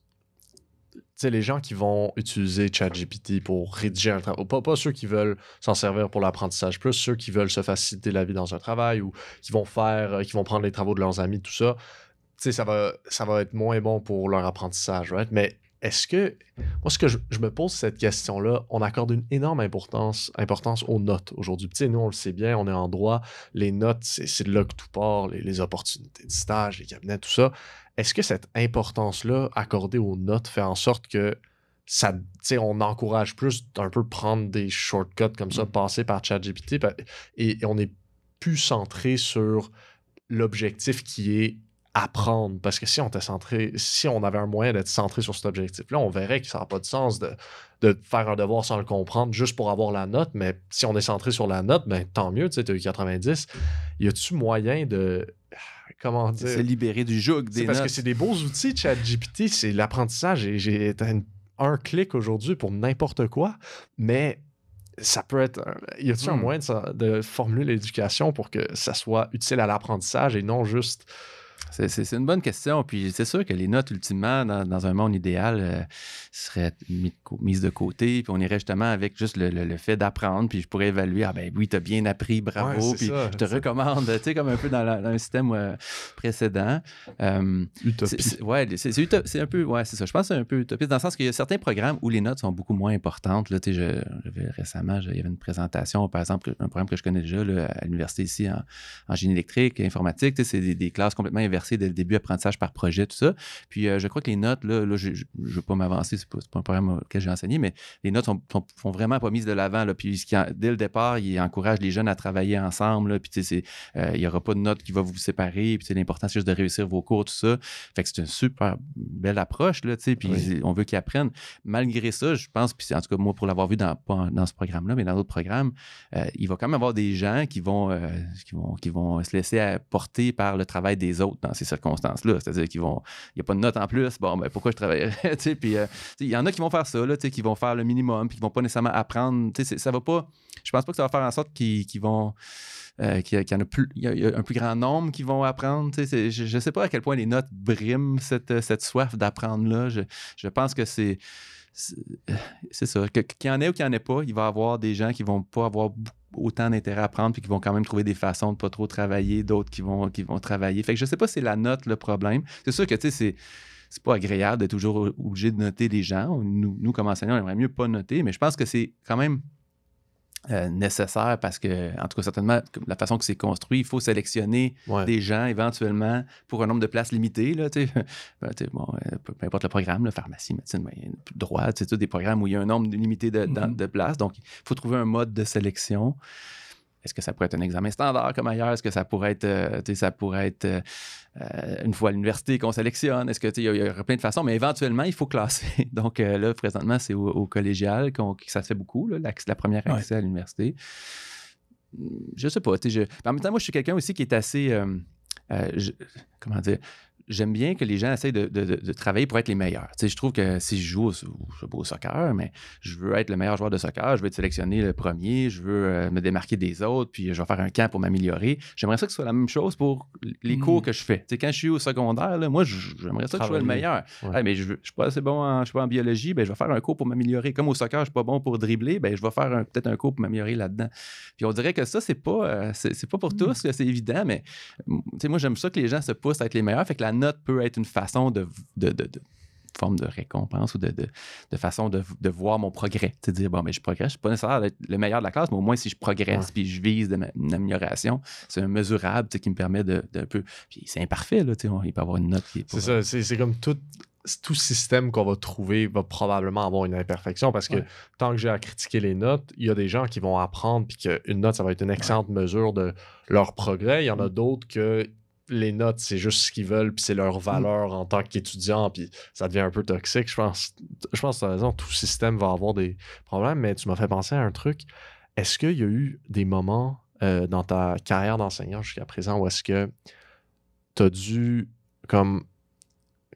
les gens qui vont utiliser ChatGPT pour rédiger un travail, pas, pas ceux qui veulent s'en servir pour l'apprentissage, plus ceux qui veulent se faciliter la vie dans un travail ou qui vont faire, euh, qui vont prendre les travaux de leurs amis, tout ça, tu ça va, ça va être moins bon pour leur apprentissage? Mais est-ce que, moi, ce que je, me pose cette question-là, on accorde une énorme importance, aux notes aujourd'hui. Nous, on le sait bien, on est en droit, les notes, c'est de là que tout part, les opportunités de stage, les cabinets, tout ça. Est-ce que cette importance-là accordée aux notes fait en sorte que ça, on encourage plus d'un peu prendre des shortcuts comme ça, mm. passer par ChatGPT et, et on est plus centré sur l'objectif qui est apprendre? Parce que si on était centré, si on avait un moyen d'être centré sur cet objectif-là, on verrait que ça n'a pas de sens de, de, faire un devoir sans le comprendre juste pour avoir la note. Mais si on est centré sur la note, ben, tant mieux, tu sais, as eu 90. Y a-tu moyen de comment dire. Se libérer du joug des Parce que c'est des beaux outils, ChatGPT, c'est l'apprentissage. et J'ai un clic aujourd'hui pour n'importe quoi, mais ça peut être. Y a-t-il un hmm. moyen de, formuler l'éducation pour que ça soit utile à l'apprentissage et non juste C'est une bonne question. Puis c'est sûr que les notes, ultimement, dans, un monde idéal, euh, seraient mises de côté. Puis on irait justement avec juste le, fait d'apprendre. Puis je pourrais évaluer, ah ben oui, tu as bien appris, bravo. puis je te recommande, tu sais, comme un peu dans, un système euh, précédent. Euh, Ouais, c'est un peu, ouais, c'est ça. Je pense que c'est un peu utopiste dans le sens qu'il y a certains programmes où les notes sont beaucoup moins importantes. Là, tu sais, je, récemment, il y avait une présentation, par exemple, un programme que je connais déjà à l'université ici en, génie électrique, informatique. C'est des, des, classes complètement inversées dès le début, apprentissage par projet, tout ça. Puis euh, je crois que les notes, là, je ne veux pas m'avancer, c'est pas, pas un programme auquel j'ai enseigné, mais les notes sont, sont, vraiment pas mises de l'avant. Puis dès le départ, il encourage les jeunes à travailler ensemble. Là, puis euh, il n'y aura pas de notes qui va vous séparer. Puis l'important, c'est juste de réussir vos cours, tout ça. Fait que c'est une super belle approche. Là, puis on veut qu'ils apprennent. Malgré ça, je pense, puis en tout cas, moi, pour l'avoir vu dans, pas dans ce programme-là, mais dans d'autres programmes, euh, il va quand même avoir des gens qui vont, qui vont, qui vont se laisser porter par le travail des autres dans ces circonstances-là. C'est-à-dire qu'ils vont. Il n'y a pas de note en plus. Bon, ben pourquoi je travaillerais? [laughs] puis euh, il y en a qui vont faire ça, là, qui vont faire le minimum, puis qui vont pas nécessairement apprendre. Ça va pas. Je pense pas que ça va faire en sorte qu'ils vont. Euh, qu'il y, en a plus, il y, a un plus grand nombre qui vont apprendre. Je ne sais pas à quel point les notes briment cette, cette soif d'apprendre-là. Je, je, pense que c'est. C'est ça. Qu'il y en ait ou qu'il n'y en ait pas, il va y avoir des gens qui vont pas avoir beaucoup autant d'intérêt à prendre puis qui vont quand même trouver des façons de pas trop travailler, d'autres qui vont, qui vont travailler. Fait que je sais pas si c'est la note le problème. C'est sûr que, tu sais, c'est c'est pas agréable d'être toujours obligé de noter les gens. Nous, nous, comme enseignants, on aimerait mieux pas noter, mais je pense que c'est quand même euh, nécessaire parce que, en tout cas, certainement, la façon que c'est construit, il faut sélectionner des gens éventuellement pour un nombre de places limité. Là, [laughs] ben, bon, euh, peu, importe le programme, pharmacie, médecine, ben, droit, des programmes où il y a un nombre limité de, mm-hmm. de places. Donc, il faut trouver un mode de sélection. Est-ce que ça pourrait être un examen standard comme ailleurs? Est-ce que ça pourrait être, euh, ça pourrait être euh, euh, une fois à l'université qu'on sélectionne? Est-ce que il y, a plein de façons, mais éventuellement, il faut classer. [laughs] Donc là, présentement, c'est au, collégial que ça se fait beaucoup, la, première accès à l'université. Je sais pas. Je, en même temps, moi, je suis quelqu'un aussi qui est assez. comment dire? J'aime bien que les gens essayent de, travailler pour être les meilleurs. Tu sais, je trouve que si je joue au, soccer, mais je veux être le meilleur joueur de soccer, je veux être sélectionné le premier, je veux euh, me démarquer des autres, puis je vais faire un camp pour m'améliorer. J'aimerais ça que ce soit la même chose pour les cours hmm. que je fais. Tu sais, quand je suis au secondaire, là, moi, j'aimerais ça que je sois le meilleur. mais je ne suis pas assez bon en, je suis pas en biologie, ben, je vais faire un cours pour m'améliorer. Comme au soccer, je ne suis pas bon pour dribbler, ben, je vais faire peut-être un cours pour m'améliorer là-dedans. Puis on dirait que ça, c'est pas, euh, c'est pas pour hmm. tous, c'est évident, mais moi, j'aime ça que les gens se poussent à être les meilleurs. Fait que la note peut être une façon de, de, forme de récompense ou de, de façon de, voir mon progrès. Tu dire, bon, mais je progresse, je suis pas nécessairement le meilleur de la classe, mais au moins si je progresse puis je vise une amélioration, c'est un mesurable qui me permet de, peu. Puis c'est imparfait, là, tu sais, il peut avoir une note qui est C'est ça, c'est comme tout. Tout système qu'on va trouver va probablement avoir une imperfection parce que tant que j'ai à critiquer les notes, il y a des gens qui vont apprendre puis qu'une note, ça va être une excellente mesure de leur progrès. Il y en a mm. d'autres que les notes, c'est juste ce qu'ils veulent, puis c'est leur mm. valeur en tant qu'étudiant, puis ça devient un peu toxique. Je pense, je pense que tu as raison, tout système va avoir des problèmes, mais tu m'as fait penser à un truc. Est-ce qu'il y a eu des moments euh, dans ta carrière d'enseignant jusqu'à présent où est-ce que tu as dû, comme,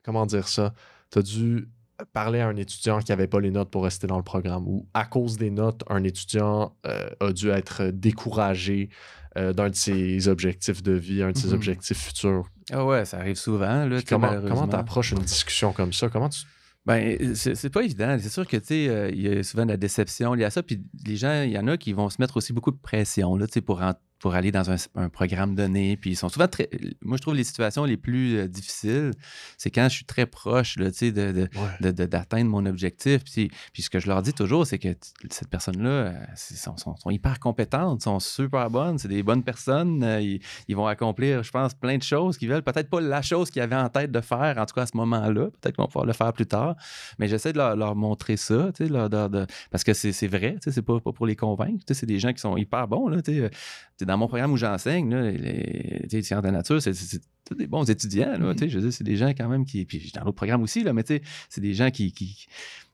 comment dire ça, tu as dû parler à un étudiant qui n'avait pas les notes pour rester dans le programme ou à cause des notes, un étudiant euh, a dû être découragé euh, d'un de ses objectifs de vie, un de ses mhm. objectifs futurs. Ah ouais, ça arrive souvent. Là, comment tu approches une discussion comme ça? Comment tu ben, c'est pas évident. C'est sûr que, tu sais, euh, il y a souvent de la déception liée à ça. Puis les gens, il y en a qui vont se mettre aussi beaucoup de pression, là, tu sais, pour, pour aller dans un, programme donné. Puis ils sont souvent très. Moi, je trouve les situations les plus euh, difficiles, c'est quand je suis très proche là, de, de, d'atteindre mon objectif. Puis, puis, ce que je leur dis toujours, c'est que cette personne-là, euh, sont, sont, hyper compétentes, sont super bonnes, c'est des bonnes personnes. Euh, ils, vont accomplir, je pense, plein de choses qu'ils veulent. Peut-être pas la chose qu'ils avaient en tête de faire, en tout cas à ce moment-là. Peut-être qu'ils vont pouvoir le faire plus tard. Mais j'essaie de leur, montrer ça, leur, de, parce que c'est, vrai, c'est pas, pas pour les convaincre. C'est des gens qui sont hyper bons. Là, dans mon programme où j'enseigne, les, les sciences de la nature, c'est tous des bons étudiants. Là, mm-hmm. Je veux dire, c'est des gens quand même qui. Puis dans l'autre programme aussi, là, mais c'est des gens qui, qui,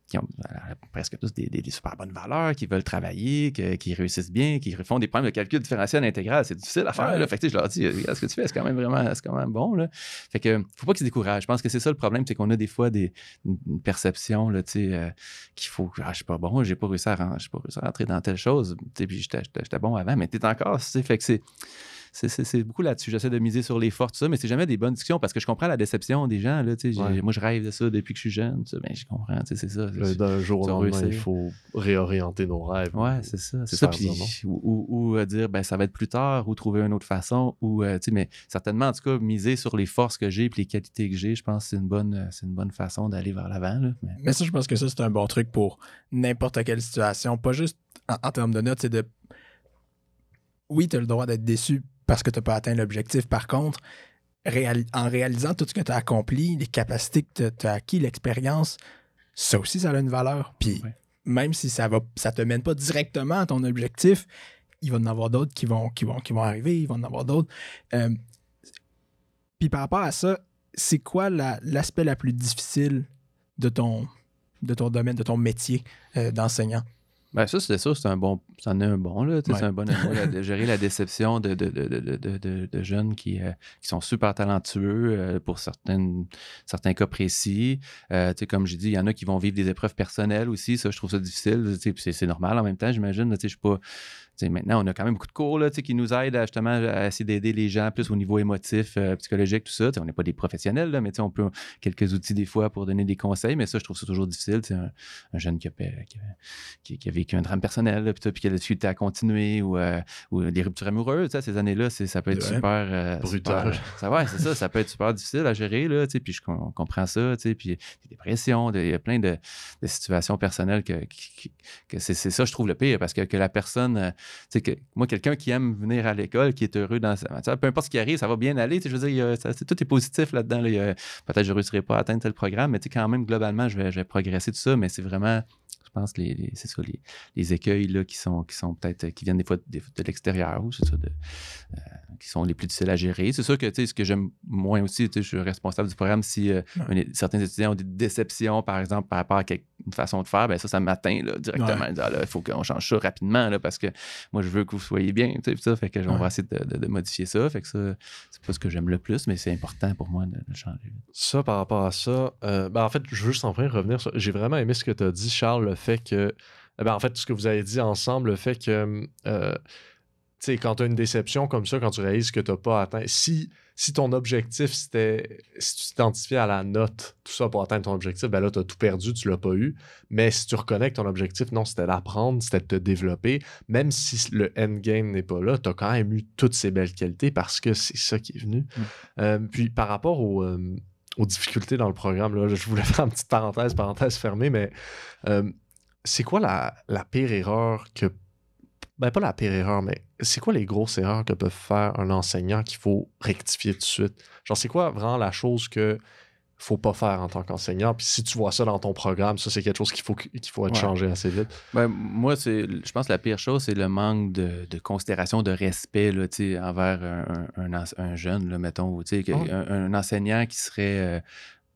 qui ont euh, presque tous des, super bonnes valeurs, qui veulent travailler, qui réussissent bien, qui font des problèmes de calcul différentiel intégral. C'est difficile à faire. Là. Fait que, je leur dis, ce que tu fais, c'est quand même vraiment quand même bon. Là. Fait que faut pas qu'ils se découragent. Je pense que c'est ça le problème, c'est qu'on a des fois des, une perception là, euh, qu'il faut ah, je suis pas bon, j'ai pas réussi à pas réussi à rentrer dans telle chose. Puis j'étais bon avant, mais tu es encore. Fait que c'est c'est beaucoup là-dessus. J'essaie de miser sur les forces, tout ça, mais c'est jamais des bonnes discussions parce que je comprends la déception des gens. Là, Moi, je rêve de ça depuis que je suis jeune. mais ben, je comprends, c'est ça. D'un jour au lendemain, il faut réorienter nos rêves. Ouais, c'est ça. C'est ça. ou, ou, euh, dire, ben, ça va être plus tard, ou trouver une autre façon. Ou, euh, mais certainement, en tout cas, miser sur les forces que j'ai et les qualités que j'ai, je pense que c'est une, bonne, euh, une bonne façon d'aller vers l'avant. Mais... mais... ça, je pense que ça, c'est un bon truc pour n'importe quelle situation. Pas juste en, termes de notes, c'est de. Oui, tu as le droit d'être déçu parce que tu n'as pas atteint l'objectif. Par contre, en réalisant tout ce que tu as accompli, les capacités que tu as acquis, l'expérience, ça aussi, ça a une valeur. Puis même si ça va ça te mène pas directement à ton objectif, il va y en avoir d'autres qui vont, qui, vont, qui vont arriver, il va y en avoir d'autres. Euh, puis par rapport à ça, c'est quoi l'aspect la, plus difficile de ton, de ton domaine, de ton métier euh, d'enseignant? Ben ça, c'est ça, c'est un bon. C'en est un bon, là. C'est un bon de gérer la déception de, de, de jeunes qui, euh, qui, sont super talentueux euh, pour certaines, certains cas précis. Euh, comme j'ai dit, il y en a qui vont vivre des épreuves personnelles aussi. Ça, je trouve ça difficile. C'est normal en même temps, j'imagine. Je suis pas maintenant, on a quand même beaucoup de cours là, qui nous aident à, justement à essayer d'aider les gens plus au niveau émotif, euh, psychologique, tout ça. on n'est pas des professionnels, là, mais on peut quelques outils des fois pour donner des conseils, mais ça, je trouve ça toujours difficile. Un, un jeune qui a, qui, a, vécu un drame personnel, puis, qui a difficulté à continuer ou, euh, ou des ruptures amoureuses, ces années-là, ça peut être super. Euh, brutal. ça, ouais, c'est ça, ça peut être super difficile à gérer, là, puis je comprends ça, puis des dépressions, il y a plein de, situations personnelles que, que c'est ça, je trouve le pire, parce que, que la personne c'est que moi, quelqu'un qui aime venir à l'école, qui est heureux dans sa matière, peu importe ce qui arrive, ça va bien aller. Je tout est positif là-dedans. Peut-être que je ne réussirai pas à atteindre tel programme, mais quand même, globalement, je vais, progresser tout ça. Mais c'est vraiment je pense, les, c'est ça, les, écueils qui sont, qui sont peut-être, qui viennent des fois de, l'extérieur ou c'est ça, de, euh, qui sont les plus difficiles à gérer. C'est sûr que ce que j'aime moins aussi, je suis responsable du programme. Si euh, certains étudiants ont des déceptions, par exemple, par rapport à une façon de faire, ben ça, ça m'atteint directement. Ah, il faut qu'on change ça rapidement là, parce que moi, je veux que vous soyez bien. Ça, fait que on va essayer de, modifier ça. Fait que ça, c'est pas ce que j'aime le plus, mais c'est important pour moi de, changer. Ça, par rapport à ça, euh, ben, en fait, je veux juste en revenir. J'ai vraiment aimé ce que tu as dit, Charles, fait que, eh ben, en fait, ce que vous avez dit ensemble, le fait que, euh, sais, quand tu as une déception comme ça, quand tu réalises que tu n'as pas atteint, si, si ton objectif, c'était, si tu t'identifiais à la note, tout ça pour atteindre ton objectif, ben là, tu as tout perdu, tu l'as pas eu. Mais si tu reconnais que ton objectif, non, c'était d'apprendre, c'était de te développer, même si le endgame n'est pas là, tu as quand même eu toutes ces belles qualités parce que c'est ça qui est venu. Mmh. Euh, puis par rapport au, euh, aux difficultés dans le programme, là, je voulais [laughs] faire une petite parenthèse, parenthèse fermée, mais c'est quoi la, pire erreur que. Ben, pas la pire erreur, mais c'est quoi les grosses erreurs que peut faire un enseignant qu'il faut rectifier tout de suite? Genre, c'est quoi vraiment la chose que faut pas faire en tant qu'enseignant? Puis si tu vois ça dans ton programme, ça, c'est quelque chose qu'il faut, qu'il faut être changé assez vite. Ben, moi, c'est, je pense que la pire chose, c'est le manque de, considération, de respect là, envers un, jeune, là, mettons, un, un, enseignant qui serait. Euh,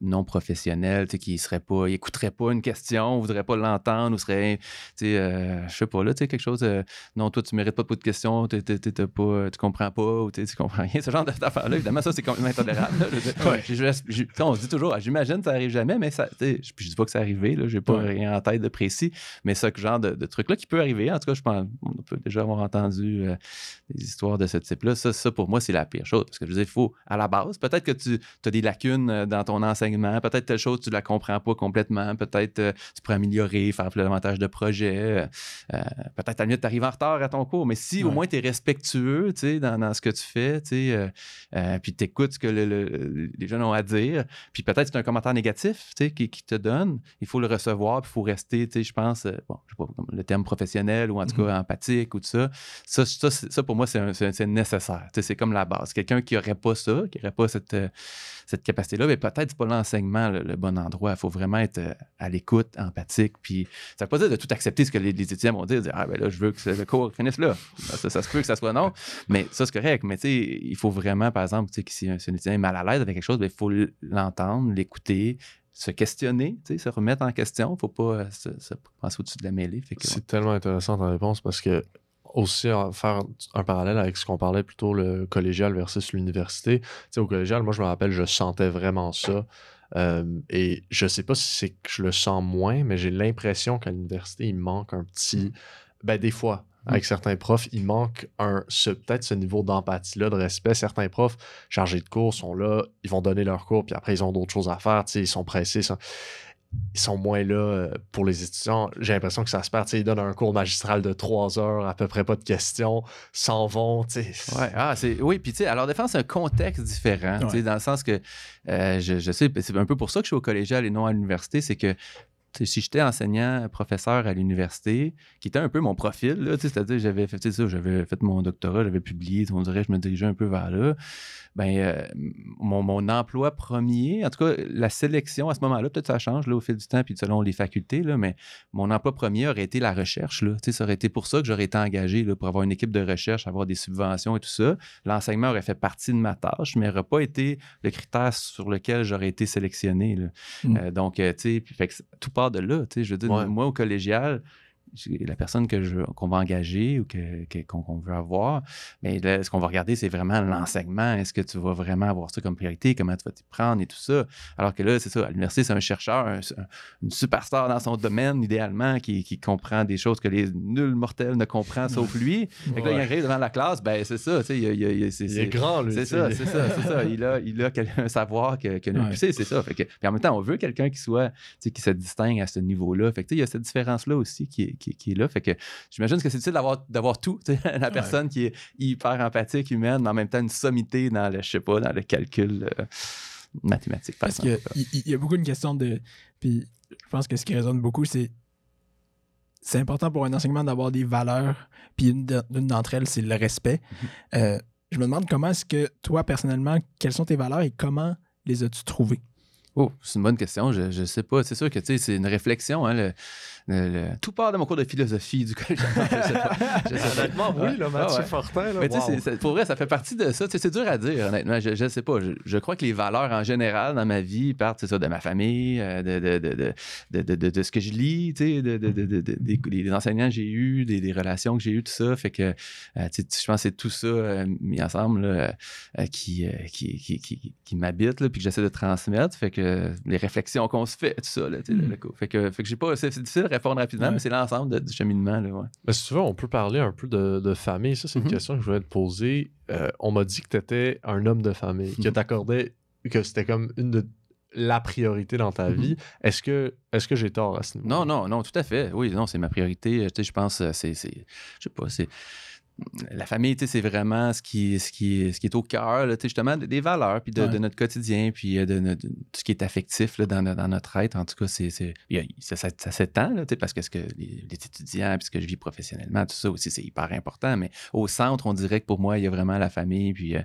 non professionnel, tu sais, qui serait pas, il écouterait pas une question, voudrait pas l'entendre, ou serait, tu sais, euh, je sais pas, là, tu sais, quelque chose, euh, non, toi, tu mérites pas de questions, tu pas, tu comprends pas, ou tu comprends rien, [laughs] ce genre d'affaires-là, évidemment, ça, c'est complètement intolérable. on se dit toujours, ah, j'imagine ça arrive jamais, mais ça, sais, je dis pas que ça arrivé, là, j'ai pas rien en tête de précis, mais ce genre de, de truc-là qui peut arriver, en tout cas, je pense, on peut déjà avoir entendu euh, des histoires de ce type-là, ça, ça, pour moi, c'est la pire chose, parce que je veux dire, il faut, à la base, peut-être que tu as des lacunes dans ton enseignement, Peut-être telle chose, tu ne la comprends pas complètement. Peut-être euh, tu pourrais améliorer, faire plus davantage de projets. Euh, euh, peut-être à mieux tu arrives en retard à ton cours. Mais si au moins tu es respectueux dans, dans, ce que tu fais, puis tu écoutes ce que les jeunes ont à dire, puis peut-être c'est un commentaire négatif qui, qui, te donne, il faut le recevoir, puis il faut rester, je pense, bon, je sais pas, le terme professionnel ou en tout cas mm-hmm. empathique ou tout ça. Ça, ça, ça pour moi, c'est nécessaire. C'est comme la base. Quelqu'un qui n'aurait pas ça, qui n'aurait pas cette, cette capacité-là, mais peut-être c'est pas l'enseignement le, bon endroit. Il faut vraiment être euh, à l'écoute, empathique. Puis ça ne veut pas dire de tout accepter ce que les, étudiants vont dire, dire Ah ben là, je veux que le cours finisse là. Ça, ça, se peut que ça soit non. Mais ça, c'est correct. Mais tu sais, il faut vraiment, par exemple, si un, étudiant est mal à l'aise avec quelque chose, ben, il faut l'entendre, l'écouter, se questionner, se remettre en question. Il ne faut pas euh, se, penser au-dessus de la mêlée. C'est tellement intéressant ta réponse parce que aussi faire un parallèle avec ce qu'on parlait plutôt le collégial versus l'université. Tu sais, au collégial, moi, je me rappelle, je sentais vraiment ça. Euh, et je sais pas si c'est que je le sens moins, mais j'ai l'impression qu'à l'université, il manque un petit. Ben, des fois, avec certains profs, il manque un, peut-être ce niveau d'empathie-là, de respect. Certains profs chargés de cours sont là, ils vont donner leur cours, puis après, ils ont d'autres choses à faire, tu sais, ils sont pressés. Ils sont moins là euh, pour les étudiants. J'ai l'impression que ça se perd. tu sais, Ils donnent un cours magistral de trois heures, à peu près pas de questions, s'en vont. tu sais. Ouais, ah, c'est, oui, puis tu sais, à leur défense, c'est un contexte différent, tu sais, Ouais. dans le sens que euh, je, je sais, c'est un peu pour ça que je suis au collégial et non à l'université, c'est que si j'étais enseignant, professeur à l'université, qui était un peu mon profil, c'est-à-dire j'avais fait ça, j'avais fait mon doctorat, j'avais publié, on dirait que je me dirigeais un peu vers là, ben euh, mon, mon emploi premier, en tout cas la sélection à ce moment-là, peut-être ça change là, au fil du temps, puis selon les facultés, là, mais mon emploi premier aurait été la recherche. Là. Ça aurait été pour ça que j'aurais été engagé là, pour avoir une équipe de recherche, avoir des subventions et tout ça. L'enseignement aurait fait partie de ma tâche, mais n'aurait pas été le critère sur lequel j'aurais été sélectionné. là. Mm. Euh, donc, euh, tu sais, tout part de là. tu sais. Je veux dire, Ouais. moi, au collégial, la personne que je, qu'on va engager ou que, que- qu'on, qu'on veut avoir, mais là, ce qu'on va regarder, c'est vraiment l'enseignement. Est-ce que tu vas vraiment avoir ça comme priorité? Comment tu vas t'y prendre et tout ça? Alors que là, c'est ça, à l'université, c'est un chercheur, un- un- une superstar dans son domaine, idéalement, qui, qui comprend des choses que les nuls mortels ne comprennent sauf [laughs] lui. Fait que là, il Ouais. arrive devant la classe, ben c'est ça, tu sais, il, il il c'est, Il c'est- est grand, lui. c'est ça, c'est ça, c'est [laughs] ça. Il a, il a un savoir que, que nous Ouais. tu sais, c'est ça. Fait que, puis en même temps, on veut quelqu'un qui soit, tu sais, qui se distingue à ce niveau-là. Fait que, tu sais, il y a cette différence-là aussi qui est, qui, qui est là. Fait que j'imagine que c'est utile d'avoir, d'avoir tout. [laughs] La personne qui est hyper empathique, humaine, mais en même temps une sommité dans le, je sais pas, dans le calcul euh, mathématique. par Parce qu'il y, y a beaucoup une question de. Puis je pense que ce qui résonne beaucoup, c'est. C'est important pour un enseignement d'avoir des valeurs. Puis une, de- une d'entre elles, c'est le respect. Euh, je me demande comment est-ce que toi, personnellement, quelles sont tes valeurs et comment les as-tu trouvées? Oh, c'est une bonne question. Je, je sais pas. C'est sûr que c'est une réflexion. Hein, le- le- le- Tout part de mon cours de philosophie du collège. Honnêtement, oui, là, Ouais, Mathieu ouais. Fortin. Là, Mais tu sais, pour vrai, ça fait partie de ça. Tu sais, C'est dur à dire, honnêtement. Je, je sais pas. Je, je crois que les valeurs en général dans ma vie partent, ça, de ma famille, euh, de, de, de, de, de, de- de- de ce que je lis, tu sais, de, de, de- de- de- des, des enseignants que j'ai eus, des, des relations que j'ai eues, tout ça. Fait que, euh, tu sais, je pense que c'est tout ça euh, mis ensemble là, euh, qui, euh, qui, qui, qui, qui m'habite, là, puis que j'essaie de transmettre. Fait que les réflexions qu'on se fait, tout ça, là, tu sais, Mm. le coup. Fait que, fait que j'ai pas, c'est difficile répondre rapidement, Ouais. mais c'est l'ensemble du cheminement, là, ouais. Mais si tu veux, on peut parler un peu de, de famille. Ça, c'est Mhm. une question que je voulais te poser. Euh, on m'a dit que tu étais un homme de famille, que Mhm. tu accordais, que c'était comme une de la priorité dans ta Mhm. vie. Est-ce que, est-ce que j'ai tort à ce niveau? Non, non, non, tout à fait. Oui, non, c'est ma priorité. Tu sais, je pense, euh, c'est- je sais pas, c'est la famille, tu sais, c'est vraiment ce qui, ce qui, ce qui est au cœur, là, tu sais, justement, des valeurs, puis de, Ouais. de notre quotidien, puis euh, de, tout ce qui est affectif là, dans, dans notre être. En tout cas, c'est, ça, ça, ça s'étend, là, tu sais, parce que ce que les, les étudiants, puis ce que je vis professionnellement, tout ça aussi, c'est hyper important. Mais au centre, on dirait que pour moi, il y a vraiment la famille, puis euh,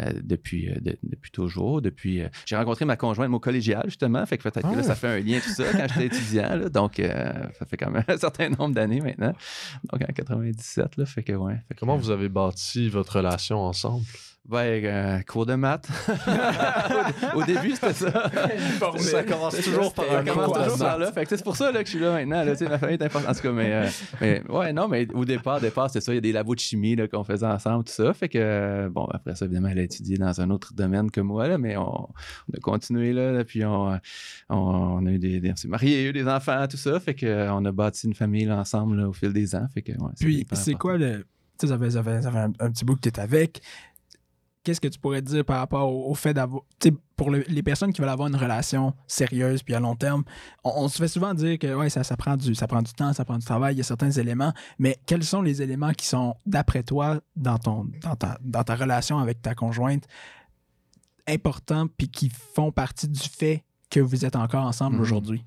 euh, depuis, euh, de- depuis toujours. Depuis, euh, j'ai rencontré ma conjointe, mon collégial, justement, fait que peut-être que là, Ah. ça fait un lien, tout ça, quand j'étais étudiant, là, donc ça fait quand même [laughs] un certain nombre d'années maintenant. Donc en 97, là, fait que ouais. Fait Comment vous avez bâti votre relation ensemble? Ben, euh, cours de maths. au, [laughs] au début, c'était ça. Ça commence toujours par commence cours de toujours par maths. là. Fait que c'est pour ça là, que je suis là maintenant. Là, Tu sais, ma famille est importante. En tout cas, mais, euh, mais ouais, non, mais au départ, départ c'était ça. Il y a des labos de chimie là, qu'on faisait ensemble, tout ça. Fait que, euh, bon, après ça, évidemment, elle a étudié dans un autre domaine que moi, là, mais on, on a continué là, là, puis on, on, on a eu des, des- on s'est mariés, eu des enfants, tout ça. Fait que, on a bâti une famille là, ensemble là, au fil des ans. Fait que, ouais, Puis, c'est important. quoi le. Tu sais, ça fait, ça fait- ça fait un, un petit bout que tu es avec. Qu'est-ce que tu pourrais dire par rapport au, au fait d'avoir. Tu sais, pour le- les personnes qui veulent avoir une relation sérieuse puis à long terme, on, on se fait souvent dire que ouais, ça, ça, prend du, ça prend du temps, ça prend du travail, il y a certains éléments. Mais quels sont les éléments qui sont, d'après toi, dans, ton, dans, ta, dans ta relation avec ta conjointe, importants puis qui font partie du fait que vous êtes encore ensemble Mhm. aujourd'hui?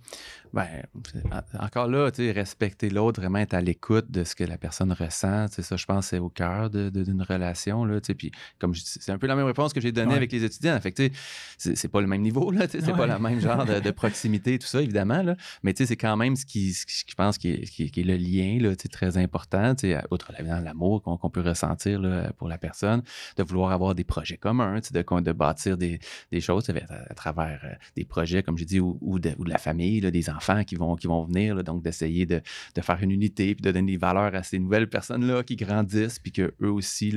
Ben, encore là, tu sais, respecter l'autre, vraiment être à l'écoute de ce que la personne ressent. tu sais, Ça, je pense, c'est au cœur de- de- d'une relation. Là, tu sais, puis, comme c'est un peu la même réponse que j'ai donnée Ouais. avec les étudiants. Fait tu sais, c'est, pas le même niveau, là, tu sais, c'est Ouais. pas le même genre de, de proximité, tout ça, évidemment. Là, mais tu sais, c'est quand même ce qui, ce qui- je pense, qui est, qui est- qui est le lien là, tu sais, très important. tu sais, Outre l'amour qu'on, peut ressentir là, pour la personne, de vouloir avoir des projets communs, tu sais, de, de bâtir des, des choses à, à travers euh, des projets, comme j'ai dit, ou, ou de, ou de la famille, là, des enfants qui vont, qui vont venir. donc, d'essayer de, de faire une unité puis de donner des valeurs à ces nouvelles personnes-là qui grandissent puis qu'eux aussi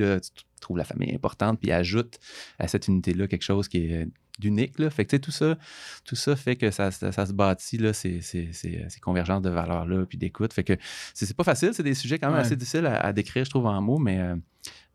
trouvent la famille importante puis ajoutent à cette unité-là quelque chose qui est d'unique. Fait que, tout ça, tout ça fait que ça, ça, ça se bâtit, là, ces, ces, ces, ces convergences de valeurs-là, puis d'écoute. Fait que c'est pas facile, c'est des sujets quand même Ouais. assez difficiles à, à décrire, je trouve, en mots, mais, euh,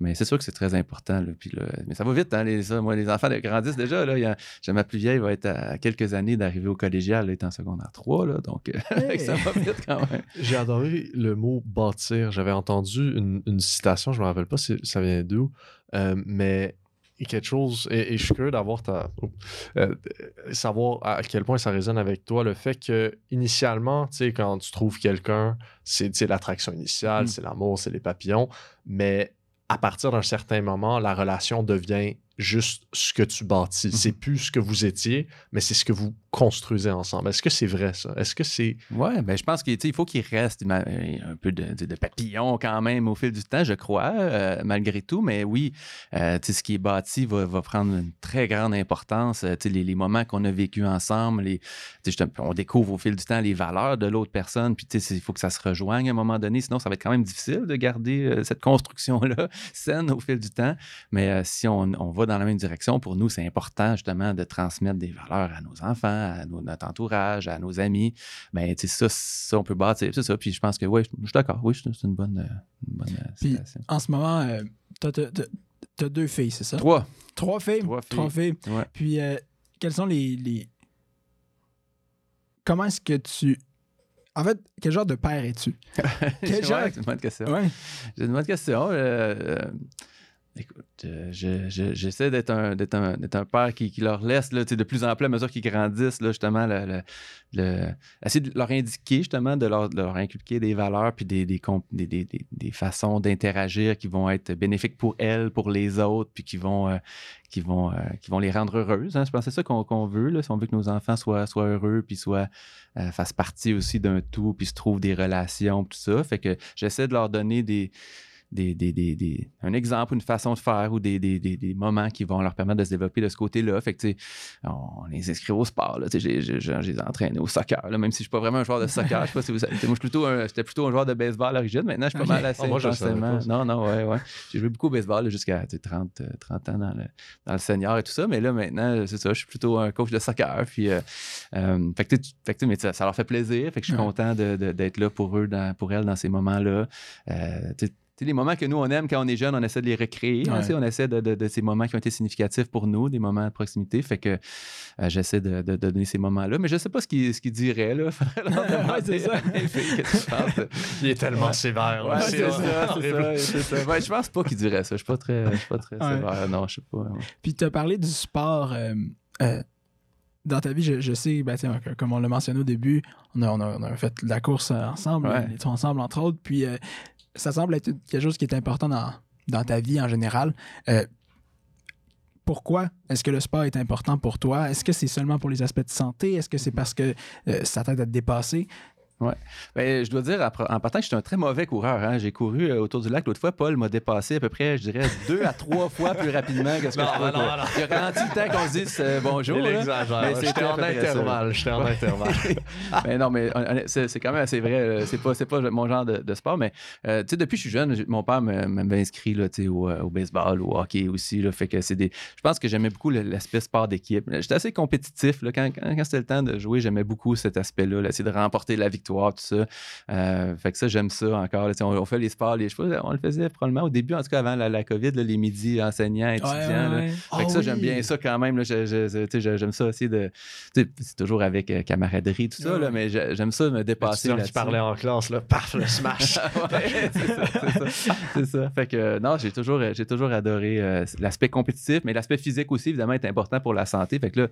mais c'est sûr que c'est très important. Là, puis là, mais ça va vite, hein, les, ça, moi, les enfants là, grandissent déjà. Là, j'ai ma plus vieille va être à quelques années d'arriver au collégial, elle est en secondaire 3, là, donc euh, [laughs] Hey! ça va vite quand même. [laughs] J'ai adoré le mot bâtir. J'avais entendu une, une citation, je me rappelle pas si ça vient d'où, euh, mais quelque chose, et, et je suis curieux d'avoir ta. euh, savoir à quel point ça résonne avec toi, le fait que initialement, tu sais, quand tu trouves quelqu'un, c'est l'attraction initiale, Mm. c'est l'amour, c'est les papillons, mais à partir d'un certain moment, la relation devient juste ce que tu bâtis. C'est plus ce que vous étiez, mais c'est ce que vous construisez ensemble. Est-ce que c'est vrai, ça? Est-ce que c'est. Ouais, ben je pense qu'il faut qu'il reste un peu de, papillon quand même au fil du temps, je crois, euh, malgré tout. Mais oui, euh, ce qui est bâti va, va prendre une très grande importance. Euh, les, les moments qu'on a vécus ensemble, les, on découvre au fil du temps les valeurs de l'autre personne. Puis il faut que ça se rejoigne à un moment donné, sinon ça va être quand même difficile de garder euh, cette construction-là [laughs] saine au fil du temps. Mais si on, on va dans la même direction, pour nous, c'est important justement de transmettre des valeurs à nos enfants, à nos- notre entourage, à nos amis. Ben, tu sais, ça, ça, on peut bâtir. C'est ça. Puis je pense que, oui, je suis d'accord. Oui, c'est une bonne, une bonne euh, Puis-. En ce moment, euh, t'as- t'as deux filles, c'est ça? Trois. Trois filles? Trois filles. Ouais. Puis, euh, quels sont les, les- Comment est-ce que tu... En fait, quel genre de père es-tu? [laughs] Quel Ouais, genre- c'est une bonne question. Ouais. C'est une bonne question. euh, euh, écoute, euh, je- je- j'essaie d'être un, un, père qui, qui leur laisse là, de plus en plus à mesure qu'ils grandissent, là, justement, le, le- essayer de leur indiquer, justement, de leur, de leur inculquer des valeurs puis des, des, des, des- façons d'interagir qui vont être bénéfiques pour elles, pour les autres, puis qui vont, euh, qui vont, euh, qui vont les rendre heureuses. hein. Je pense que c'est ça qu'on veut, là, si on veut que nos enfants soient, soient heureux, puis soient, fassent partie aussi d'un tout, puis se trouvent des relations, tout ça. Fait que j'essaie de leur donner des, des, des- des- des- un exemple, une façon de faire ou des, des- des- des moments qui vont leur permettre de se développer de ce côté-là. Fait que, on les inscrit au sport. Là, j'ai- j'ai- j'ai- entraîne au soccer, là, même si je suis pas vraiment un joueur de soccer. je sais pas si vous savez. Moi, plutôt un- j'étais plutôt un joueur de baseball à l'origine. Maintenant, je suis pas mal assez Ah, moi, intensément. Non, non, ouais, ouais. J'ai joué beaucoup au baseball là, jusqu'à tu sais, 30, euh, 30 ans dans le, dans le senior et tout ça. Mais là, maintenant, c'est ça, je suis plutôt un coach de soccer. Puis, euh, euh, fait que, fait que, mais ça, ça leur fait plaisir. Fait que je suis Ouais. content de- de- d'être là pour eux, dans- pour elles dans ces moments-là. Euh, les moments que nous, on aime quand on est jeune, on essaie de les recréer. Ouais. on essaie de, de- de ces moments qui ont été significatifs pour nous, des moments de proximité. Fait que euh, j'essaie de, donner ces moments-là. Mais je sais pas ce qu'ils diraient. Là. [laughs] Ouais, c'est ça. [laughs] Il est tellement Ouais. sévère. Ouais, C'est ça, je pense pas qu'ils diraient ça. Je suis pas très, je suis pas très sévère. Non, je sais pas. Puis tu as parlé du sport. euh, euh, dans ta vie, je, je sais, ben, comme on l'a mentionné au début, on a, on a- on a fait de la course ensemble, les trois ensemble, entre autres. Puis ça semble être quelque chose qui est important dans, dans ta vie en général. Euh, pourquoi est-ce que le sport est important pour toi? Est-ce que c'est seulement pour les aspects de santé? Est-ce que c'est parce que euh, ça t'aide à te dépasser? Ben, je dois dire, en partant, que j'étais un très mauvais coureur. hein. J'ai couru euh, autour du lac l'autre fois. Paul m'a dépassé à peu près, je dirais, deux à trois fois plus rapidement que ce que Non, je non, non. Il a ralenti le temps qu'on se dise euh, bonjour. Il exagère. Mais J'étais c'était en intervalle. J'étais en intervalle. mais [laughs] non, mais honnêt- c'est quand même assez vrai. euh, C'est pas, pas mon genre de, de sport, mais euh, tu sais, depuis que je suis jeune, mon père m'avait inscrit là, au, euh, au baseball, au hockey aussi. Là, fait que c'est des. Je pense que j'aimais beaucoup l'aspect sport d'équipe. J'étais assez compétitif. Là, quand quand- quand c'était le temps de jouer, j'aimais beaucoup cet aspect-là, là, essayer de remporter la victoire, tout ça. Euh, fait que ça, j'aime ça encore. là, tu on, on fait les sports, les, je sais pas, on le faisait probablement au début, en tout cas avant la, la COVID, là, les midis enseignants, étudiants. Fait Ah que ça, j'aime bien ça quand même. là. Je- je- je- tu sais, J'aime ça aussi de. tu C'est toujours avec euh, camaraderie, tout ça, Ouais. là, mais j'ai- j'aime ça me dépasser. Là-dessus. parlait en classe, là, paf, le smash. [laughs] Ouais, c'est ça, c'est ça. C'est ça. Fait que euh, non, j'ai toujours, euh, j'ai toujours adoré euh, l'aspect compétitif, mais l'aspect physique aussi, évidemment, est important pour la santé. Fait que là,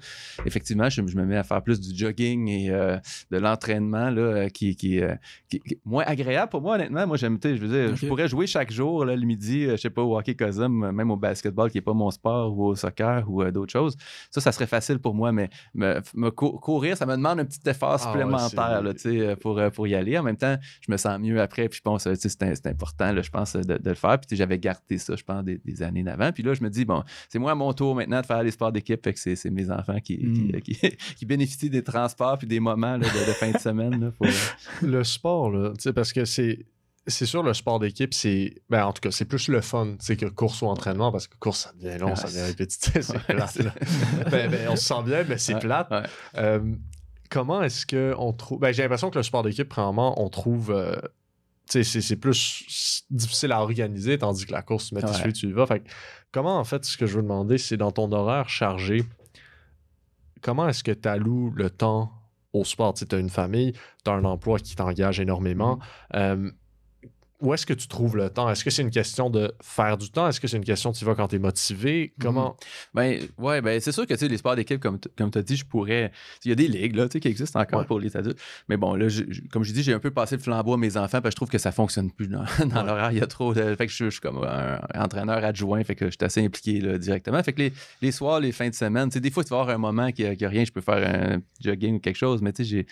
effectivement, je, je me mets à faire plus du jogging et euh, de l'entraînement là, euh, qui, qui, euh, qui- qui est moins agréable pour moi, honnêtement. Moi, j'aime, tu sais, je veux dire, je pourrais jouer chaque jour, là, le midi, euh, je sais pas, au hockey cosum, même au basketball qui n'est pas mon sport, ou au soccer, ou euh, d'autres choses. Ça, ça serait facile pour moi, mais me, me cou- courir, ça me demande un petit effort Ah ouais, supplémentaire, là, tu sais, pour, pour y aller. En même temps, je me sens mieux après, puis je pense, tu sais, c'est important, là, je pense, de, de le faire. Puis j'avais gardé ça, je pense, des, des années d'avant. Puis là, je me dis, bon, c'est moi à mon tour maintenant de faire les sports d'équipe, fait que c'est c'est mes enfants qui, Mm. qui, qui- [laughs] qui bénéficient des transports puis des moments là, de, de fin de semaine. là, pour- [laughs] le sport, là, parce que c'est. c'est sûr, le sport d'équipe, c'est. Ben, en tout cas, c'est plus le fun que course ou entraînement parce que course, ça devient long, ça devient répétitif, c'est [laughs] plate. ben, ben, on se sent bien, mais c'est Ouais, plate. Euh, comment est-ce qu'on trouve. Ben, j'ai l'impression que le sport d'équipe, premièrement, on trouve. euh, c'est, plus difficile à organiser, tandis que la course, tu mets Ouais. tu y vas. Fait que comment, en fait, ce que je veux demander, c'est dans ton horaire chargé, comment est-ce que tu alloues le temps au sport? Tu as une famille, tu as un emploi qui t'engage énormément. Euh, où est-ce que tu trouves le temps? Est-ce que c'est une question de faire du temps? Est-ce que c'est une question de tu vas quand tu es motivé? Comment? Ben, ouais, ben, c'est sûr que tu sais, les sports d'équipe, comme, comme tu as dit, je pourrais. Il y a des ligues là, tu sais, qui existent encore Ouais. pour les adultes. Mais bon, là, je- comme je dis, j'ai un peu passé le flambeau à mes enfants, parce que je trouve que ça fonctionne plus dans, [laughs] dans Ouais. l'horaire. Il y a trop de. Fait que je, je suis comme un, entraîneur adjoint, fait que je suis assez impliqué là, directement. Fait que les, les soirs, les fins de semaine, tu sais, des fois, tu vas avoir un moment qui n'y a, rien, je peux faire un jogging ou quelque chose, mais tu sais, j'ai.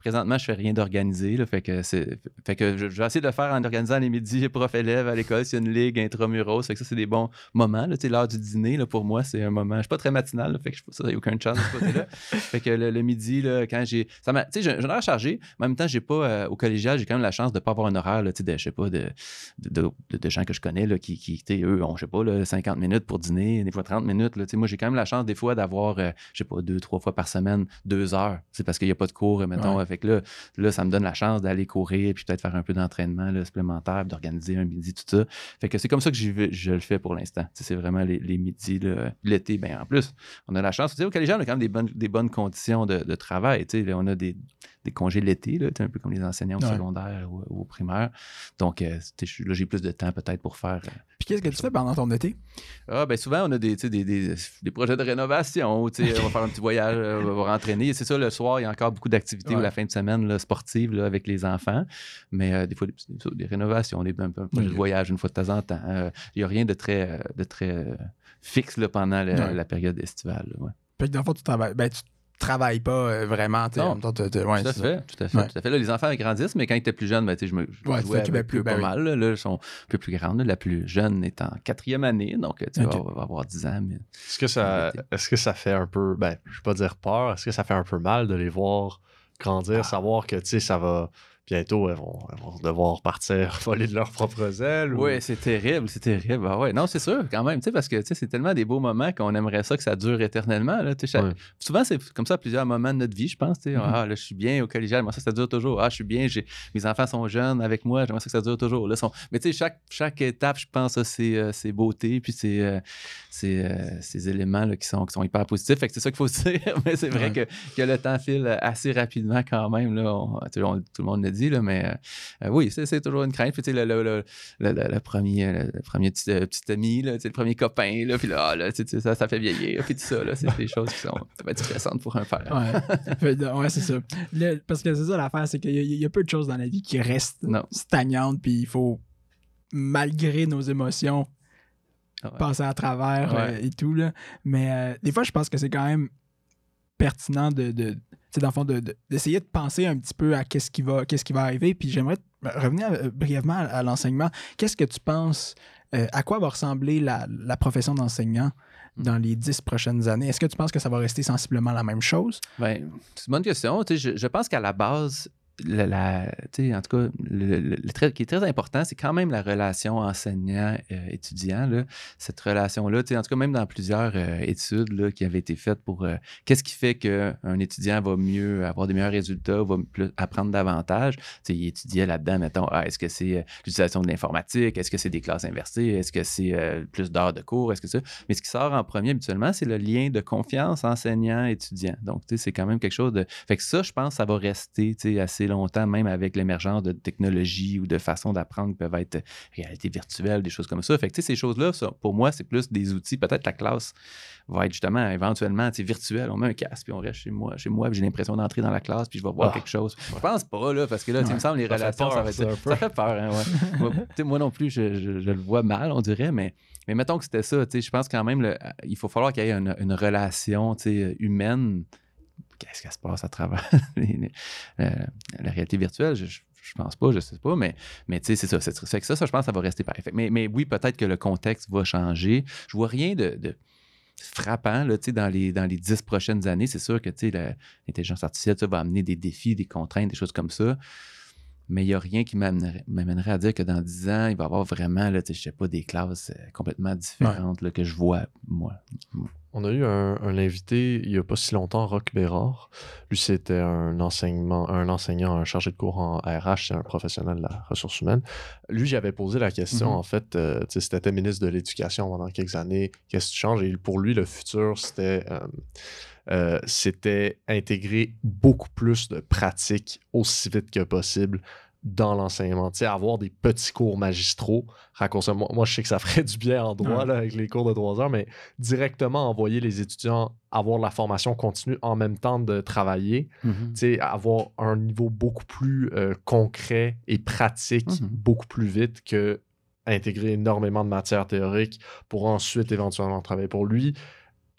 Présentement, je fais rien d'organisé. Fait que, c'est, fait que je, je vais essayer de le faire en organisant les midis prof-élève à l'école. S'il y a une ligue intramuros, fait que ça, c'est des bons moments. L'heure du dîner, là, pour moi, c'est un moment. Je suis pas très matinal, là, fait que je ça, il n'y a aucun chance de côté-là. [laughs] fait que le, le midi, là, quand j'ai. Ça m'a- tu sais, chargé, mais en même temps, j'ai pas. euh, au collégial, j'ai quand même la chance de ne pas avoir un horaire, là, de, je sais pas, de, de, de- de gens que je connais, là, qui, qui eux, ont, je sais pas, là, 50 minutes pour dîner, des fois 30 minutes. Là, moi, j'ai quand même la chance, des fois, d'avoir, euh, je sais pas, deux, trois fois par semaine, deux heures. C'est parce qu'il n'y a pas de cours, mettons. Ouais. Fait que là, là, ça me donne la chance d'aller courir, puis peut-être faire un peu d'entraînement supplémentaire, d'organiser un midi, tout ça. Fait que c'est comme ça que je le fais pour l'instant. C'est vraiment les, les midis, l'été. Ben, en plus, on a la chance. Tu sais, au collégial, on a quand même des bonnes, conditions de, travail. On a des, des congés l'été, là, tu sais, un peu comme les enseignants au Ouais. secondaire ou, ou au primaire. Donc, euh, là, j'ai plus de temps peut-être pour faire. euh, Puis qu'est-ce que tu fais pendant ton été? ah, ben souvent, on a des, tu sais, des, des, des projets de rénovation. On va faire un petit voyage, euh, on va entraîner. C'est ça, le soir, il y a encore beaucoup d'activités ou la fin de semaine là, sportive là, avec les enfants. Mais euh, des fois, des, des- rénovations, des, un, projet de Ok. voyage une fois de temps en temps. Il n'y a rien de très, de très fixe là, pendant Ouais. la période estivale. que dans le fond, tu travailles. Ben, tu travailles pas euh, vraiment. Non. ouais, tout à fait, tout à fait, Ouais. tout à fait. Là, les enfants grandissent, mais quand ils étaient plus jeunes, ben, je me je Ouais, jouais avec plus, eux ben pas oui. mal. là. Là, ils sont un peu plus grandes. là. La plus jeune est en quatrième année, donc tu sais, Ok. va, va avoir 10 ans. Mais... Est-ce que ça, est-ce que ça fait un peu, ben, je vais pas dire peur, est-ce que ça fait un peu mal de les voir grandir, savoir que, tu sais, ça va, bientôt, elles vont, elles vont devoir partir [laughs] voler de leurs propres ailes? ou- Oui, c'est terrible, c'est terrible. Ah ouais, non, c'est sûr, quand même, parce que c'est tellement des beaux moments qu'on aimerait ça que ça dure éternellement. Là, chaque- Ouais. Souvent, c'est comme ça à plusieurs moments de notre vie, je pense. Mhm. Ah, là, je suis bien au collégial, moi, ça, ça dure toujours. Ah, je suis bien, mes enfants sont jeunes avec moi, j'aimerais ça que ça dure toujours. Là, sont... Mais tu sais, chaque, chaque étape, je pense, ses, euh, ses beautés, puis euh, ses, euh, ses éléments là, qui, sont, qui sont hyper positifs. Fait que c'est ça qu'il faut se [laughs] dire. Mais c'est vrai Ouais. que, que le temps file assez rapidement quand même. Là, on- tout le monde le dit, là, mais euh, euh, oui, c'est, toujours une crainte. Puis, tu sais, le, le, le, le- premier, le, le premier petit, euh, petit ami, là, tu sais, le premier copain, là, puis là, ah, là, tu sais, ça, ça fait vieillir, puis tout ça, là, c'est des choses qui sont ça va être stressantes pour un père. Ouais, ouais, c'est ça. Parce que c'est ça l'affaire, c'est qu'il y, a- il y a peu de choses dans la vie qui restent Non. stagnantes, puis il faut, malgré nos émotions, Ah ouais. passer à travers Ouais. euh, et tout. Là. Mais euh, des fois, je pense que c'est quand même pertinent de, dans le fond, de- de- d'essayer de, penser un petit peu à qu'est-ce qui va, qu'est-ce qui va arriver. Puis j'aimerais revenir euh, brièvement à, à l'enseignement. Qu'est-ce que tu penses, euh, à quoi va ressembler la, la profession d'enseignant dans les dix prochaines années? Est-ce que tu penses que ça va rester sensiblement la même chose? Ben, c'est une bonne question. Tu sais, je, je pense qu'à la base, en tout cas, le, qui est très important, c'est quand même la relation enseignant-étudiant. là. Cette relation-là, en tout cas, même dans plusieurs euh, études qui avaient été faites pour euh, qu'est-ce qui fait qu'un étudiant va mieux avoir des meilleurs résultats, va apprendre davantage? Tu sais, il étudiait là-dedans, mettons, ah, est-ce que c'est euh, l'utilisation de l'informatique, est-ce que c'est des classes inversées, est-ce que c'est euh, plus d'heures de cours, est-ce que ça? Mais ce qui sort en premier habituellement, c'est le lien de confiance enseignant-étudiant. Donc, c'est quand même quelque chose de. Fait que ça, je pense, ça va rester assez longtemps, même avec l'émergence de technologies ou de façons d'apprendre qui peuvent être réalité virtuelle, des choses comme ça. Fait que, ces choses-là, pour moi, c'est plus des outils. Peut-être la classe va être justement éventuellement virtuelle. On met un casque, puis on reste chez moi, chez moi, j'ai l'impression d'entrer dans la classe, puis je vais voir Ah. quelque chose. Je pense pas, là, parce que là, tu sais, il me semble, les Ça relations, ça va être. ça, fait peur, hein, ouais. [laughs] moi, non plus, je, je- je le vois mal, on dirait, mais, mais mettons que c'était ça, je pense quand même, le- il faut falloir qu'il y ait une, une relation, humaine. Qu'est-ce qui se passe à travers [laughs] les- les- la, réalité virtuelle? Je, je, je pense pas, je sais pas, mais, mais tu sais, c'est ça. C'est fait que ça, ça, je pense que ça va rester pareil. Fait mais, mais oui, peut-être que le contexte va changer. Je vois rien de, de frappant là, dans, les, dans les dix prochaines années. C'est sûr que l'intelligence artificielle va amener des défis, des contraintes, des choses comme ça. mais il n'y a rien qui m'amènerait à dire que dans 10 ans, il va y avoir vraiment, là, je sais pas, des classes euh, complètement différentes là, que je vois, moi. On a eu un, un invité il n'y a pas si longtemps, Roch Bérard. Lui, c'était un, enseignement, un enseignant, un chargé de cours en RH, c'est un professionnel de la ressource humaine. Lui, j'avais posé la question, Mhm. en fait, euh, c'était ministre de l'Éducation pendant quelques années, qu'est-ce qui change? Et pour lui, le futur, c'était euh, euh, c'était intégrer beaucoup plus de pratiques aussi vite que possible dans l'enseignement. Tu sais, avoir des petits cours magistraux, raccourcir. Moi, moi, je sais que ça [laughs] ferait du bien en droit là, avec les cours de trois heures, mais directement envoyer les étudiants avoir la formation continue en même temps de travailler, tu sais, avoir un niveau beaucoup plus euh, concret et pratique Mhm. beaucoup plus vite que intégrer énormément de matières théoriques pour ensuite éventuellement travailler pour lui.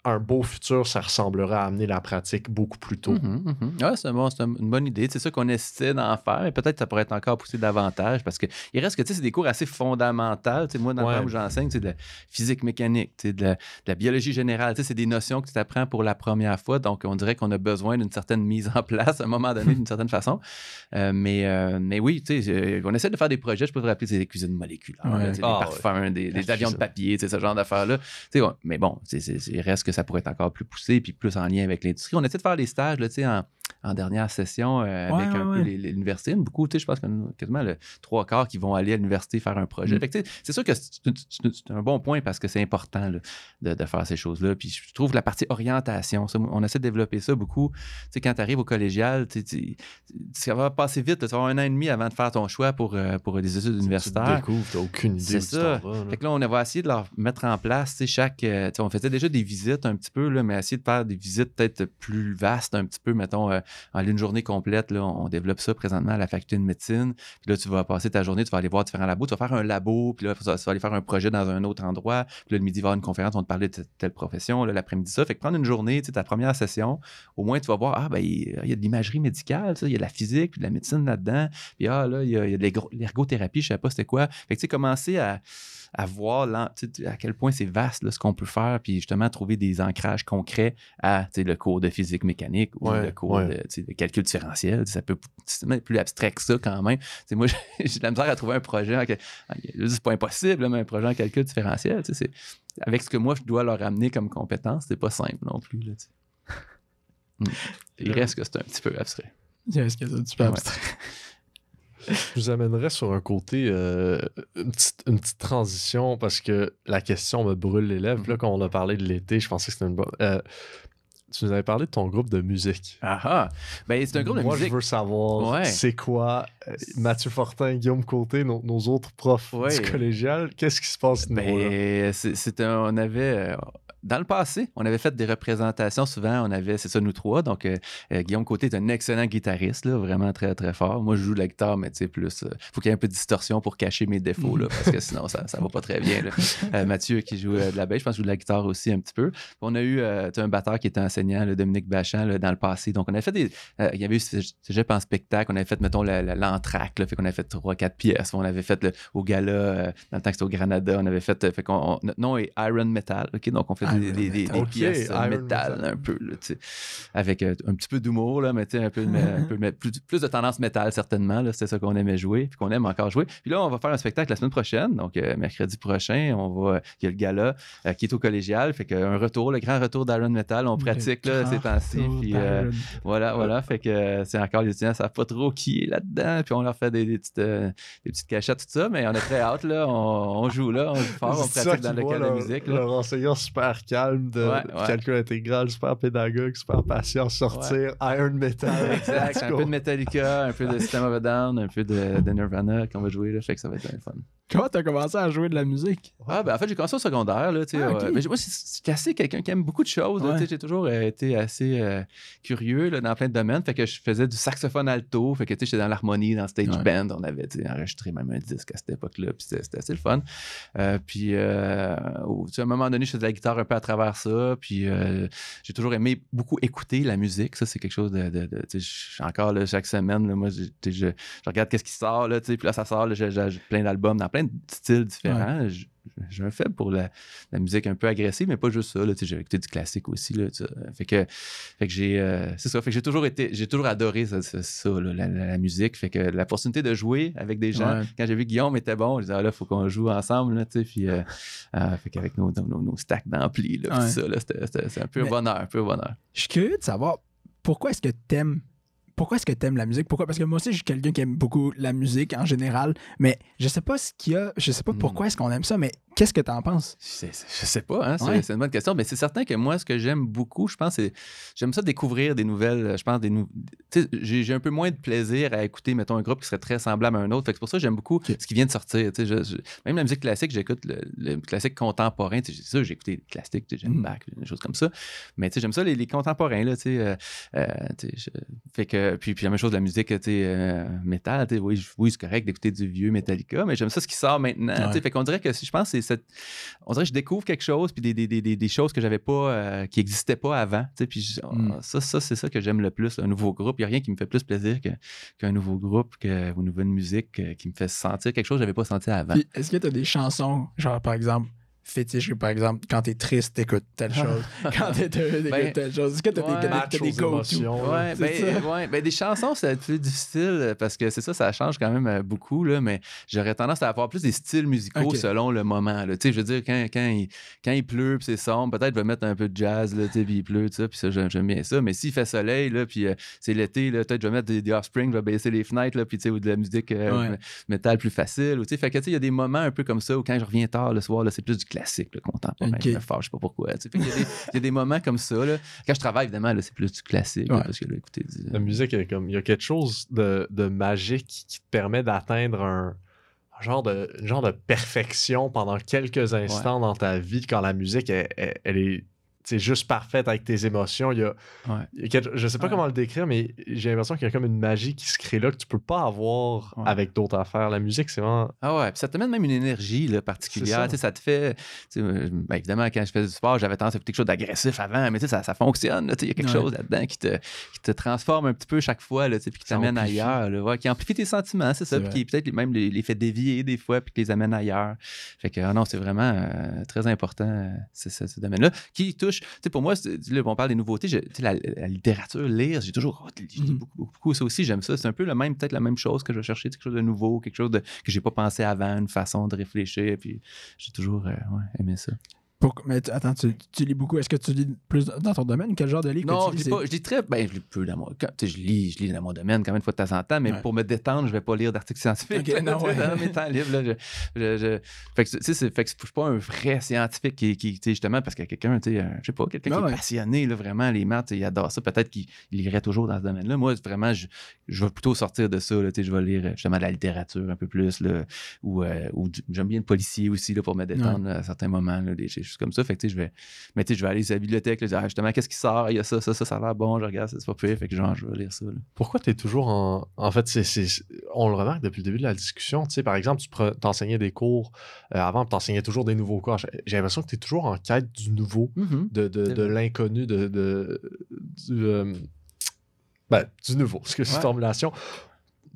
Un beau futur, ça ressemblerait à amener la pratique beaucoup plus tôt. Mhm, mhm. Ouais, c'est bon, une bonne idée. C'est ça qu'on essaie d'en faire, mais peut-être que ça pourrait être encore poussé davantage parce que il reste que tu sais, c'est des cours assez fondamentaux. Tu sais, moi, dans Ouais. le temps où j'enseigne, c'est de la physique mécanique, de la, de la biologie générale. Tu sais, C'est des notions que tu apprends pour la première fois. Donc, on dirait qu'on a besoin d'une certaine mise en place à un moment donné, d'une certaine façon. [laughs] Euh, mais, euh, mais oui, tu sais, euh, on essaie de faire des projets, je peux te rappeler, c'est des cuisines moléculaires, Ouais. sais, Ah, des parfums, des, des avions de papier, ce genre d'affaires-là. Tu sais, on- mais bon, il reste que ça pourrait être encore plus poussé puis plus en lien avec l'industrie. On essaie de faire des stages là, en, en dernière session euh, Ouais, avec un ouais, peu l'université. Beaucoup, tu sais, je pense a quasiment le trois quarts qui vont aller à l'université faire un projet. Mm. Que, tu c'est sûr que c'est un bon point parce que c'est important là, de, de faire ces choses-là. Puis je trouve la partie orientation, ça, on essaie de développer ça beaucoup. Tu sais, quand tu arrives au collégial, tu tu- ça va passer vite. Tu vas avoir un an et demi avant de faire ton choix pour, euh, pour des études Tu universitaires. découvres, t'as aucune idée C'est tu ça. là. Fait que là, on va essayer de leur mettre en place, tu sais, chaque. euh, tu sais, on faisait déjà des visites un petit peu, là, mais essayer de faire des visites peut-être plus vastes, un petit peu, mettons, euh, en une journée complète. Là, on développe ça présentement à la faculté de médecine. Puis là, tu vas passer ta journée, tu vas aller voir différents labos, tu vas faire un labo, puis là, tu vas tu aller faire un projet dans un autre endroit. Puis là, le midi, il va avoir une conférence, on te parler de telle- profession, l'après-midi, ça. Fait que prendre une journée, tu sais, ta première session, au moins, tu vas voir, ah, ben, il il y a de l'imagerie médicale, ça, il y a de la physique, puis de la médecine là-dedans. Puis ah, là, il y a, de l'ergo- l'ergothérapie, je sais pas c'était quoi. Fait que, tu sais, commencer à à voir à quel point c'est vaste là, ce qu'on peut faire, puis justement trouver des ancrages concrets à le cours de physique mécanique ou Ouais, le cours ouais. de, calcul différentiel. Ça peut c'est même plus abstrait que ça quand même. Tu sais, moi, [laughs] j'ai de la misère à trouver un projet. En, c'est pas impossible, mais un projet en calcul différentiel. c'est- avec ce que moi, je dois leur amener comme compétence, c'est pas simple non plus. Là. Hmm. [laughs] Il reste que c'est un petit peu abstrait. Est-ce que c'est super Ouais. abstrait? Je vous amènerais sur un côté, euh, une, petite, une petite transition, parce que la question me brûle les lèvres. Là, quand on a parlé de l'été, je pensais que c'était une bonne. euh, tu nous avais parlé de ton groupe de musique. Ah ah! Ben, c'est un groupe de Moi, musique. je veux savoir, Ouais. c'est quoi euh, Mathieu Fortin, Guillaume Côté, nos, nos autres profs Ouais. du collégial, qu'est-ce qui se passe niveau-là? Ben, c'est on avait. Euh, dans le passé, on avait fait des représentations. Souvent, on avait, c'est ça, nous trois. Donc, euh, euh, Guillaume Côté est un excellent guitariste, là, vraiment très, très fort. Moi, je joue de la guitare, mais tu sais, plus. Il faut qu'il y ait un peu de distorsion pour cacher mes défauts, là, parce que sinon, ça ne va pas très bien. là. [laughs] Euh, Mathieu, qui joue euh, de la basse, je pense joue de la guitare aussi un petit peu. Puis on a eu euh, un batteur qui était enseignant, là, Dominique Bachand, là, dans le passé. Donc, on avait fait des. euh, il y avait eu ce cégep en spectacle. On avait fait, mettons, l'entraque. là, fait qu'on avait fait trois, quatre pièces. On avait fait le- au gala, euh, dans le temps que c'était au Granada. On avait fait. euh, fait qu'on, on- notre nom est Iron Metal. OK? Donc, on fait des, Iron des- des- des pièces euh, métal, Metal. un peu, là, avec euh, un petit peu d'humour, là, mais un peu, mais un peu mais plus, plus de tendance métal, certainement. Là, c'était ça qu'on aimait jouer, puis qu'on aime encore jouer. Puis là, on va faire un spectacle la semaine prochaine, donc euh, mercredi prochain. On va, il y a le gala euh, qui est au collégial, fait qu'un retour, le grand retour d'Iron Metal, on pratique là, ces temps-ci. Puis voilà, voilà, fait que c'est encore les étudiants, ne savent pas trop qui est là-dedans, puis on leur fait des, petites, des petites cachettes, tout ça, mais on est très hâte, là, on, on joue là, on joue fort, on pratique dans le cadre de leur- musique. Là. Leur enseignant super calme de Ouais, ouais. calcul intégral, super pédagogue, super patient, sortir Iron Metal. [laughs] Exact, un peu de Metallica, un peu de System of a Down, un peu de, de Nirvana qu'on va jouer, là, fait que ça va être bien fun. Comment t'as commencé à jouer de la musique? Ah, ben en fait, j'ai commencé au secondaire, là. Ah, ok. euh, mais moi, c'est- assez quelqu'un qui aime beaucoup de choses, Ouais. J'ai toujours euh, été assez euh, curieux, là, dans plein de domaines. Fait que je faisais du saxophone alto, fait que, j'étais dans l'harmonie, dans le stage Ouais. band. On avait, enregistré même un disque à cette époque-là, puis c'était assez le fun. Euh, puis, à un moment donné, je faisais de la guitare un peu à travers ça, puis j'ai toujours aimé beaucoup écouter la musique. Ça, c'est quelque chose de... de- de- encore, là, chaque semaine, là, moi, je, regarde qu'est-ce qui sort, là, puis là, ça sort, j'ai plein d'albums dans plein de styles différents. J'ai un faible pour la, la musique un peu agressive, mais pas juste ça. J'ai écouté du classique aussi. Là, fait que, fait que j'ai, euh, c'est ça. Fait que j'ai toujours été, j'ai toujours adoré ça, ça, ça, là, la, musique. Fait que la opportunité de jouer avec des gens. Ouais. Quand j'ai vu Guillaume était bon, je disais ah, là, faut qu'on joue ensemble. Là, puis, euh, euh, [laughs] fait qu'avec nos, nos, nos stacks d'ampli, Ouais. ça, c'était, un peu Mais- un bonheur, un peu un bonheur. Je suis curieux de savoir pourquoi est-ce que t'aimes. Pourquoi est-ce que t'aimes la musique? Pourquoi? Parce que moi aussi, je suis quelqu'un qui aime beaucoup la musique en général, mais je sais pas ce qu'il y a, je sais pas Hmm. pourquoi est-ce qu'on aime ça, mais qu'est-ce que t'en penses? C'est- c'est- Je sais pas, hein, c'est Ouais. une bonne question. Mais c'est certain que moi, ce que j'aime beaucoup, je pense, c'est j'aime ça découvrir des nouvelles. Je pense des nou- tu J'ai un peu moins de plaisir à écouter, mettons, un groupe qui serait très semblable à un autre. C'est pour ça que j'aime beaucoup ce qui vient de sortir. tu sais, je- je- même la musique classique, j'écoute le, le classique contemporain. tu C'est ça, j'ai écouté des classiques, tu j'aime Mm. Bach, des choses comme ça. Mais tu j'aime ça, les, les contemporains. Là, tu sais, euh, euh, tu je- fait que, puis, puis la même chose de la musique tu euh, métal. tu Oui, oui c'est correct d'écouter du vieux Metallica, mais j'aime ça ce qui sort maintenant. tu Ouais. Fait qu'on dirait que je pense que c'est cette on dirait que je découvre quelque chose, puis des, des, des, des- choses que j'avais pas, euh, qui n'existaient pas avant. tu sais, Puis je- Mm. ça, ça c'est ça que j'aime le plus, un nouveau groupe. Il n'y a rien qui me fait plus plaisir qu'un nouveau groupe, que, ou une nouvelle musique euh, qui me fait sentir quelque chose que j'avais pas senti avant. Est-ce que t'as des chansons, genre par exemple, fétiche, par exemple, quand t'es triste, t'écoutes telle chose, quand t'es heureux, t'écoutes Ben, telle chose. Est-ce que t'as ouais. des, t'as des go-to? émotions. Ouais, ben, ouais, ben, des chansons, c'est plus difficile euh, parce que c'est ça, ça change quand même euh, beaucoup, là, mais j'aurais tendance à avoir plus des styles musicaux selon le moment. là. Tu sais, je veux dire, quand, quand, il, quand il pleut puis c'est sombre, peut-être je vais mettre un peu de jazz, là, tu sais, puis il pleut, puis ça, j'aime bien ça. Mais s'il fait soleil, là, puis euh, c'est l'été, là, peut-être je vais mettre des, des Offspring, je vais baisser les fenêtres, là, puis tu sais, ou de la musique euh, Ouais. métal plus facile. Ou, tu sais, fait que tu sais, il y a des moments un peu comme ça où quand je reviens tard le soir, là, c'est plus du classique, le contemporain. Ok. Je me fâche, je sais pas pourquoi. tu sais. Fait qu'il y a des- il y, a des moments comme ça. Là. Quand je travaille, évidemment, là, c'est plus du classique. là, parce que là, écoutez, du- La musique, est comme, il y a quelque chose de, de magique qui te permet d'atteindre un, genre de, un genre de perfection pendant quelques instants dans ta vie quand la musique, elle, elle- elle est c'est juste parfaite avec tes émotions. Il y a, Ouais. il y a quelque- je sais pas Ouais. comment le décrire, mais j'ai l'impression qu'il y a comme une magie qui se crée là que tu peux pas avoir Ouais. avec d'autres affaires. La musique, c'est vraiment. Ah ouais, puis ça te met même une énergie là, particulière. ça. Ça. te fait. euh, ben, évidemment, quand je faisais du sport, j'avais tendance à écouter quelque chose d'agressif avant, mais ça, ça fonctionne. là, Il y a quelque chose là-dedans qui te, qui te transforme un petit peu chaque fois, là, puis qui t'amène ailleurs. là, qui amplifie tes sentiments, c'est ça. Puis qui peut-être même les, les fait dévier des fois, puis qui les amène ailleurs. Fait que ah non, c'est vraiment euh, très important, euh, ce domaine-là. Qui touche. Sais, pour moi, là, on parle des nouveautés. je- la, la littérature, lire, j'ai toujours. oh, Mhm. beaucoup, beaucoup, beaucoup. Ça aussi, j'aime ça. C'est un peu le même, peut-être la même chose que je vais chercher, quelque chose de nouveau, quelque chose de, que j'ai pas pensé avant, une façon de réfléchir. Puis j'ai toujours euh, ouais, aimé ça. Mais tu- attends, tu, tu lis beaucoup. Est-ce que tu lis plus dans ton domaine? Quel genre de livre Non, que je tu lis, lis? pas, je lis très. Ben, je lis peu dans mon. quand- je lis, je lis dans mon domaine quand même une fois de temps en temps, mais Ouais. pour me détendre, je vais pas lire d'articles scientifiques. [laughs] Non, ouais. dans mes temps libres. Là, je, je- je- Fait que, tu sais, fait que je suis pas un vrai scientifique qui, qui tu sais, justement, parce que quelqu'un, tu sais, euh, je sais pas, quelqu'un qui ouais. est passionné, là, vraiment, les maths, il adore ça. Peut-être qu'il il irait toujours dans ce domaine-là. Moi, vraiment, je, je vais plutôt sortir de ça. Là, tu sais, je vais lire euh, justement de la littérature un peu plus, là, ou, euh, ou j'aime bien le policier aussi là, pour me détendre là, à certains moments, là, des choses comme ça. Fait que, tu sais, je vais, mais tu sais, je vais aller sur la bibliothèque, là, dire, ah, justement, qu'est-ce qui sort? Il y a ça, ça, ça, ça a l'air bon, je regarde, c'est pas pire. Fait que genre, je vais lire ça. là. Pourquoi tu es toujours en. En fait, c'est, c'est- on le remarque depuis le début de la discussion. Tu sais, par exemple, tu pre- t'enseignais des cours euh, avant, tu enseignais toujours des nouveaux cours. J'ai l'impression que tu es toujours en quête du nouveau, de, de, C'est de vrai. l'inconnu, de, de- du, euh, ben, du nouveau. C'est que Ouais. formulation.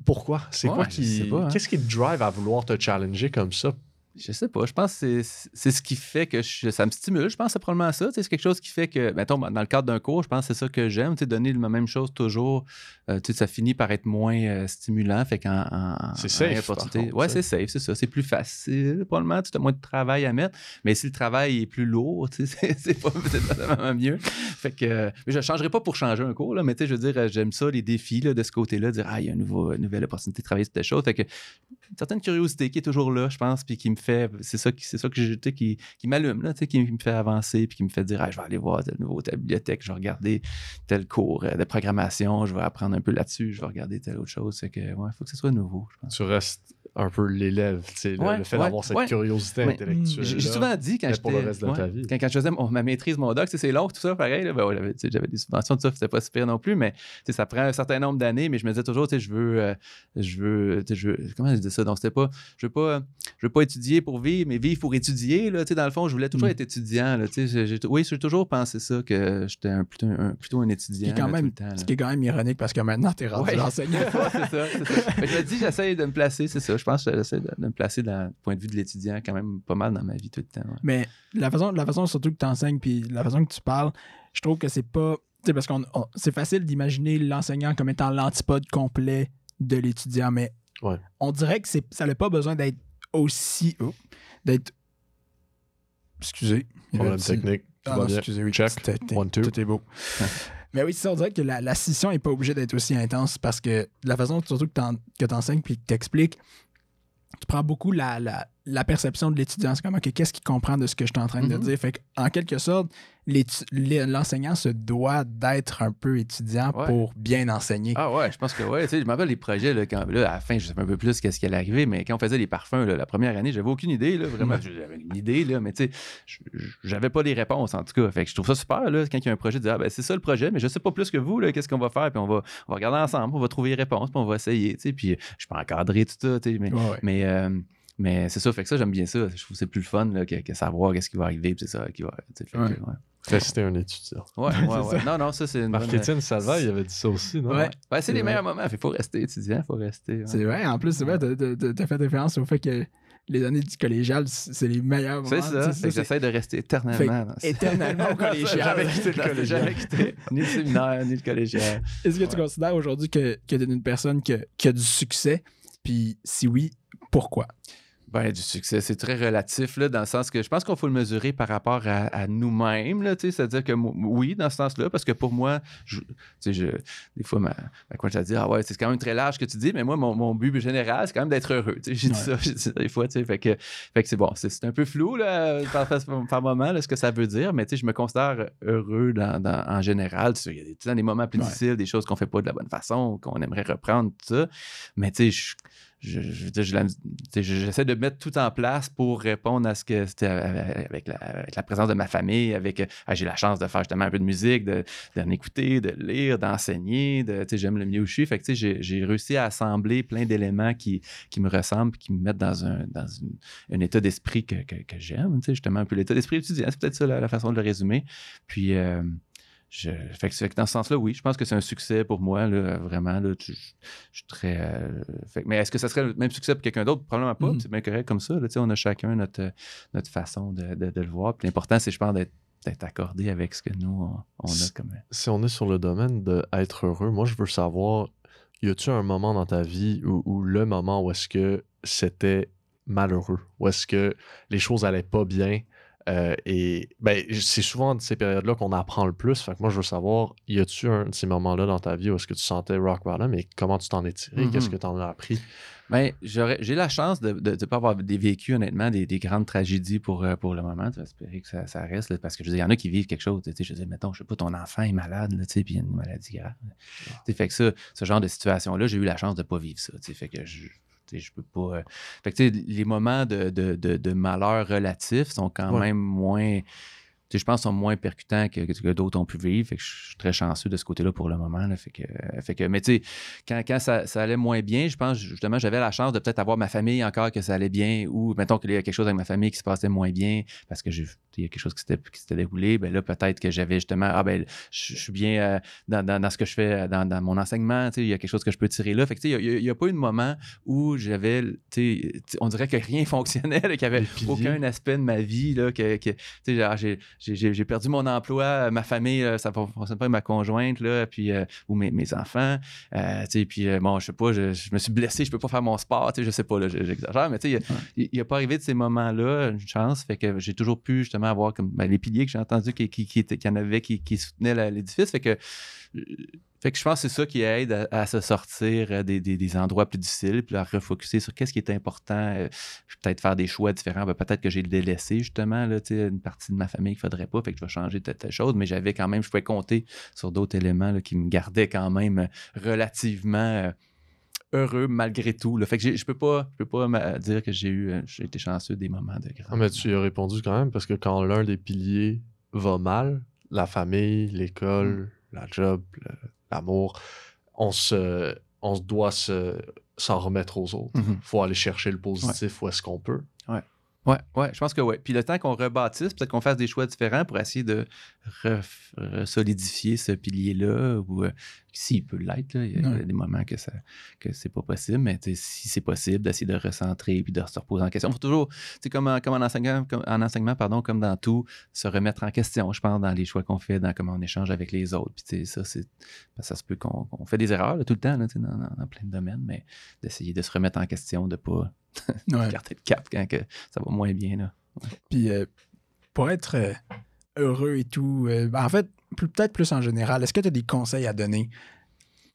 Pourquoi? C'est Ouais, quoi qui. hein. Qu'est-ce qui te drive à vouloir te challenger comme ça? Je sais pas. Je pense que c'est- ce qui fait que je- ça me stimule. Je pense que c'est probablement ça. C'est quelque chose qui fait que, mettons, dans le cadre d'un cours, je pense que c'est ça que j'aime. Donner la même chose toujours, euh, ça finit par être moins euh, stimulant. Fait qu'en. en- C'est safe, par contre, ouais, c'est safe, c'est ça. C'est plus facile. Probablement, tu as moins de travail à mettre. Mais si le travail est plus lourd, [laughs] c'est pas, pas vraiment mieux. Fait que euh, je ne changerai pas pour changer un cours, là, mais tu sais, je veux dire, j'aime ça, les défis là, de ce côté-là, dire, ah, il y a une, nouveau- une nouvelle opportunité de travailler sur telle chose. Fait que certaine curiosité qui est toujours là, je pense, puis qui me fait, c'est ça, c'est ça que sais, qui, qui m'allume, là, qui me fait avancer, puis qui me fait dire, ah, je vais aller voir tel nouveau, telle bibliothèque, je vais regarder tel cours euh, de programmation, je vais apprendre un peu là-dessus, je vais regarder telle autre chose. C'est que, ouais, il faut que ce soit nouveau, je pense. Tu restes un peu l'élève, tu sais, le- Ouais, le fait ouais, d'avoir cette ouais. curiosité Ouais. intellectuelle. J'ai souvent dit quand mais j'étais. pour le reste de ta ouais, vie. Quand, quand je faisais mon- ma maîtrise, mon doc, tu sais, c'est long, tout ça, pareil. là, ben ouais, j'avais, des subventions, tout ça, c'était pas super non plus, mais ça prend un certain nombre d'années, mais je me disais toujours, tu sais, je veux. euh, je veux, tu sais, je veux- Comment je dis ça? Donc, c'était pas. Je veux pas. Je veux pas étudier pour vivre, mais vivre pour étudier. Là, tu sais, dans le fond, je voulais toujours Mm. être étudiant. Là, oui, j'ai toujours pensé ça, que j'étais un, plutôt, un, plutôt un étudiant. Ce qui est quand là, même- tout le temps, là. Ce qui est quand même ironique parce que maintenant, t'es rendu Ouais. l'enseignant. [laughs] Ouais, c'est ça. c'est ça. Je me dis, j'essaye de me placer, c'est ça. Je pense que j'essaie de, de me placer dans le point de vue de l'étudiant quand même pas mal dans ma vie tout le temps. ouais. Mais la façon, la façon surtout que tu enseignes, puis la façon que tu parles, je trouve que c'est pas. Tu sais, parce qu'on on- c'est facile d'imaginer l'enseignant comme étant l'antipode complet de l'étudiant, mais Ouais. on dirait que c'est, ça n'a pas besoin d'être aussi. oh, d'être. Excusez. Problème technique. Ah non, excusez, oui, Check. One, two. Tout est beau. [laughs] Mais oui, c'est ça, on dirait que la, la scission n'est pas obligée d'être aussi intense parce que la façon surtout que tu enseignes puis que tu expliques, tu prends beaucoup la, la, la perception de l'étudiant. C'est comme, OK, qu'est-ce qu'il comprend de ce que je suis en train de Mhm. dire? Fait en quelque sorte, l'enseignant se doit d'être un peu étudiant Ouais. pour bien enseigner. Ah ouais, je pense que ouais. Tu sais, je me rappelle les projets, là, quand, là, à la fin, je savais un peu plus qu'est-ce qui allait arriver, mais quand on faisait les parfums, là, la première année, j'avais aucune idée, là, vraiment. J'avais une idée, là, mais tu sais, j'avais pas les réponses, en tout cas. Fait que je trouve ça super, là, quand il y a un projet, de dire, ah, ben, c'est ça le projet, mais je sais pas plus que vous, là, qu'est-ce qu'on va faire, puis on va, on va regarder ensemble, on va trouver les réponses, puis on va essayer, tu sais, puis je peux encadrer tout ça, tu sais, mais, Ouais, ouais. mais, euh, mais c'est ça, fait que ça, j'aime bien ça. Je trouve que c'est plus le fun là, que, que savoir qu'est-ce qui va arriver, puis c'est ça qui va. tu sais, fait que, Ouais. Rester un étudiant. Ouais, [laughs] ouais, ouais. Non, non, ça, c'est une. bonne- Marc-Étienne Salva, il avait dit ça aussi, non? Ouais. Ouais, c'est les C'est meilleurs moments. Il faut rester étudiant, il faut rester. ouais. C'est vrai, en plus, c'est vrai, t'as- fait référence au fait que les années du collégial, c'est c'est les meilleurs moments. C'est ça. Tu sais, Fait que c'est- J'essaie de rester éternellement. ça. éternellement au [laughs] collégial. Jamais quitté le collégial. Jamais quitté ni le séminaire, ni le collégial. Est-ce que tu considères aujourd'hui que, que tu es une personne qui a, qui a du succès? Puis si oui, pourquoi? Ben, du succès, c'est très relatif, là, dans le sens que je pense qu'il faut le mesurer par rapport à, à nous-mêmes, là, tu sais, c'est-à-dire que oui, dans ce sens-là, parce que pour moi, je, des fois, ma, ma coach a dit, ah ouais, c'est quand même très large ce que tu dis, mais moi, mon, mon but général, c'est quand même d'être heureux, j'ai dit ça, j'ai dit ça des fois, tu sais, fait que, fait que c'est bon, c'est, un peu flou, là, par, moment, là, ce que ça veut dire, mais je me considère heureux dans, dans- en général, il y a des, moments plus Ouais. difficiles, des choses qu'on fait pas de la bonne façon, qu'on aimerait reprendre, tout ça, mais tu sais, je j'essaie de mettre tout en place pour répondre à ce que c'était avec la, présence de ma famille, avec euh, j'ai la chance de faire justement un peu de musique, de, d'en écouter, de lire, d'enseigner, de, j'aime le milieu où je suis. Fait que, j'ai, j'ai réussi à assembler plein d'éléments qui, qui me ressemblent, qui me mettent dans un, dans une- un état d'esprit que, que, que j'aime, justement un peu l'état d'esprit étudiant, c'est peut-être ça la, la façon de le résumer. Puis euh, je, fait, que, fait que dans ce sens-là, oui, je pense que c'est un succès pour moi, là, vraiment. Là, je, suis très. euh, fait mais est-ce que ça serait le même succès pour quelqu'un d'autre? Probablement pas. Mhm. C'est bien correct comme ça. là, on a chacun notre, notre façon de, de- de le voir. Puis l'important, c'est, je pense, d'être, d'être accordé avec ce que nous, on, on a comme. Si on est sur le domaine d'être heureux, moi, je veux savoir, y a-tu un moment dans ta vie où, où le moment où est-ce que c'était malheureux, où est-ce que les choses allaient pas bien? Euh, et ben, c'est souvent de ces périodes-là qu'on apprend le plus. Fait que moi, je veux savoir, y a-tu un de ces moments-là dans ta vie où est-ce que tu sentais rock bottom et comment tu t'en es tiré? Mhm. Qu'est-ce que tu en as appris? Ben, j'aurais, j'ai la chance de ne pas avoir vécu, honnêtement, des, des grandes tragédies pour, euh, pour le moment. Tu vas espérer que ça, ça reste, là, parce que je veux dire, il y en a qui vivent quelque chose. Tu sais, je veux dire, mettons, je sais pas, ton enfant est malade, là, tu sais, puis il y a une maladie grave. Tu sais, fait que ça, ce genre de situation-là, j'ai eu la chance de pas vivre ça. Tu sais, fait que je. Je peux pas. euh, Fait que tu sais, les moments de, de, de, de malheur relatif sont quand Ouais. même moins. Je pense sont moins percutants que, que- d'autres ont pu vivre. Fait que je suis très chanceux de ce côté-là pour le moment. là. Fait que, fait que, mais tu sais, quand, quand ça, ça allait moins bien, je pense justement, j'avais la chance de peut-être avoir ma famille encore que ça allait bien, ou mettons qu'il y a quelque chose avec ma famille qui se passait moins bien parce que j'ai- il y a quelque chose qui s'était, déroulé. Ben là, peut-être que j'avais justement, ah ben, je, suis bien euh, dans, dans- dans ce que je fais, dans, dans mon enseignement, tu sais, il y a quelque chose que je peux tirer là. Fait que, tu sais, il n'y a, pas eu de moment où j'avais, tu sais, on dirait que rien [laughs] fonctionnait, qu'il n'y avait aucun aspect de ma vie, là, que, que, tu sais, genre, j'ai, perdu mon emploi, euh, ma famille, euh, ça ne fonctionne pas avec ma conjointe, là, puis, euh, ou mes, mes enfants. Euh, puis, bon, je sais pas, je, je me suis blessé, je peux pas faire mon sport, je sais pas, j'exagère, mais il n'y a, pas arrivé de ces moments-là, une chance, fait que j'ai toujours pu justement avoir comme ben, les piliers que j'ai entendus qui, qui, qui, qui en avaient, qui, qui soutenaient l'édifice, fait que. Euh, Fait que je pense que c'est ça qui aide à, à se sortir euh, des, des- des endroits plus difficiles, puis à refocuser sur qu'est-ce qui est important, euh, peut-être faire des choix différents. Ben, peut-être que j'ai délaissé justement là, une partie de ma famille qu'il ne faudrait pas, fait que je vais changer telle, telle chose, mais j'avais quand même, je pouvais compter sur d'autres éléments là, qui me gardaient quand même relativement euh, heureux malgré tout. Fait que je peux pas, je peux pas dire que j'ai eu, j'ai été chanceux des moments de. Ah, mais tu y as répondu quand même parce que quand l'un des piliers va mal, la famille, l'école, la job, l'amour, on se, on doit se, s'en remettre aux autres. Mhm. faut aller chercher le positif où est-ce qu'on peut. Ouais. Ouais, je pense que oui. Puis le temps qu'on rebâtisse, peut-être qu'on fasse des choix différents pour essayer de solidifier ce pilier-là, ou euh, s'il peut l'être, il y a des moments que ça que c'est pas possible, mais si c'est possible, d'essayer de recentrer puis de se reposer en question. Il faut toujours, comme, en, comme en enseignement, comme en enseignement, pardon, comme dans tout, se remettre en question, je pense, dans les choix qu'on fait, dans comment on échange avec les autres. Puis ça, c'est ça se peut qu'on fait des erreurs tout le temps dans, dans, plein de domaines, mais d'essayer de se remettre en question, de pas ouais. [laughs] de cap quand que ça va moins bien. Là. Puis euh, pour être euh, heureux et tout, euh, en fait, peut-être plus en général, est-ce que tu as des conseils à donner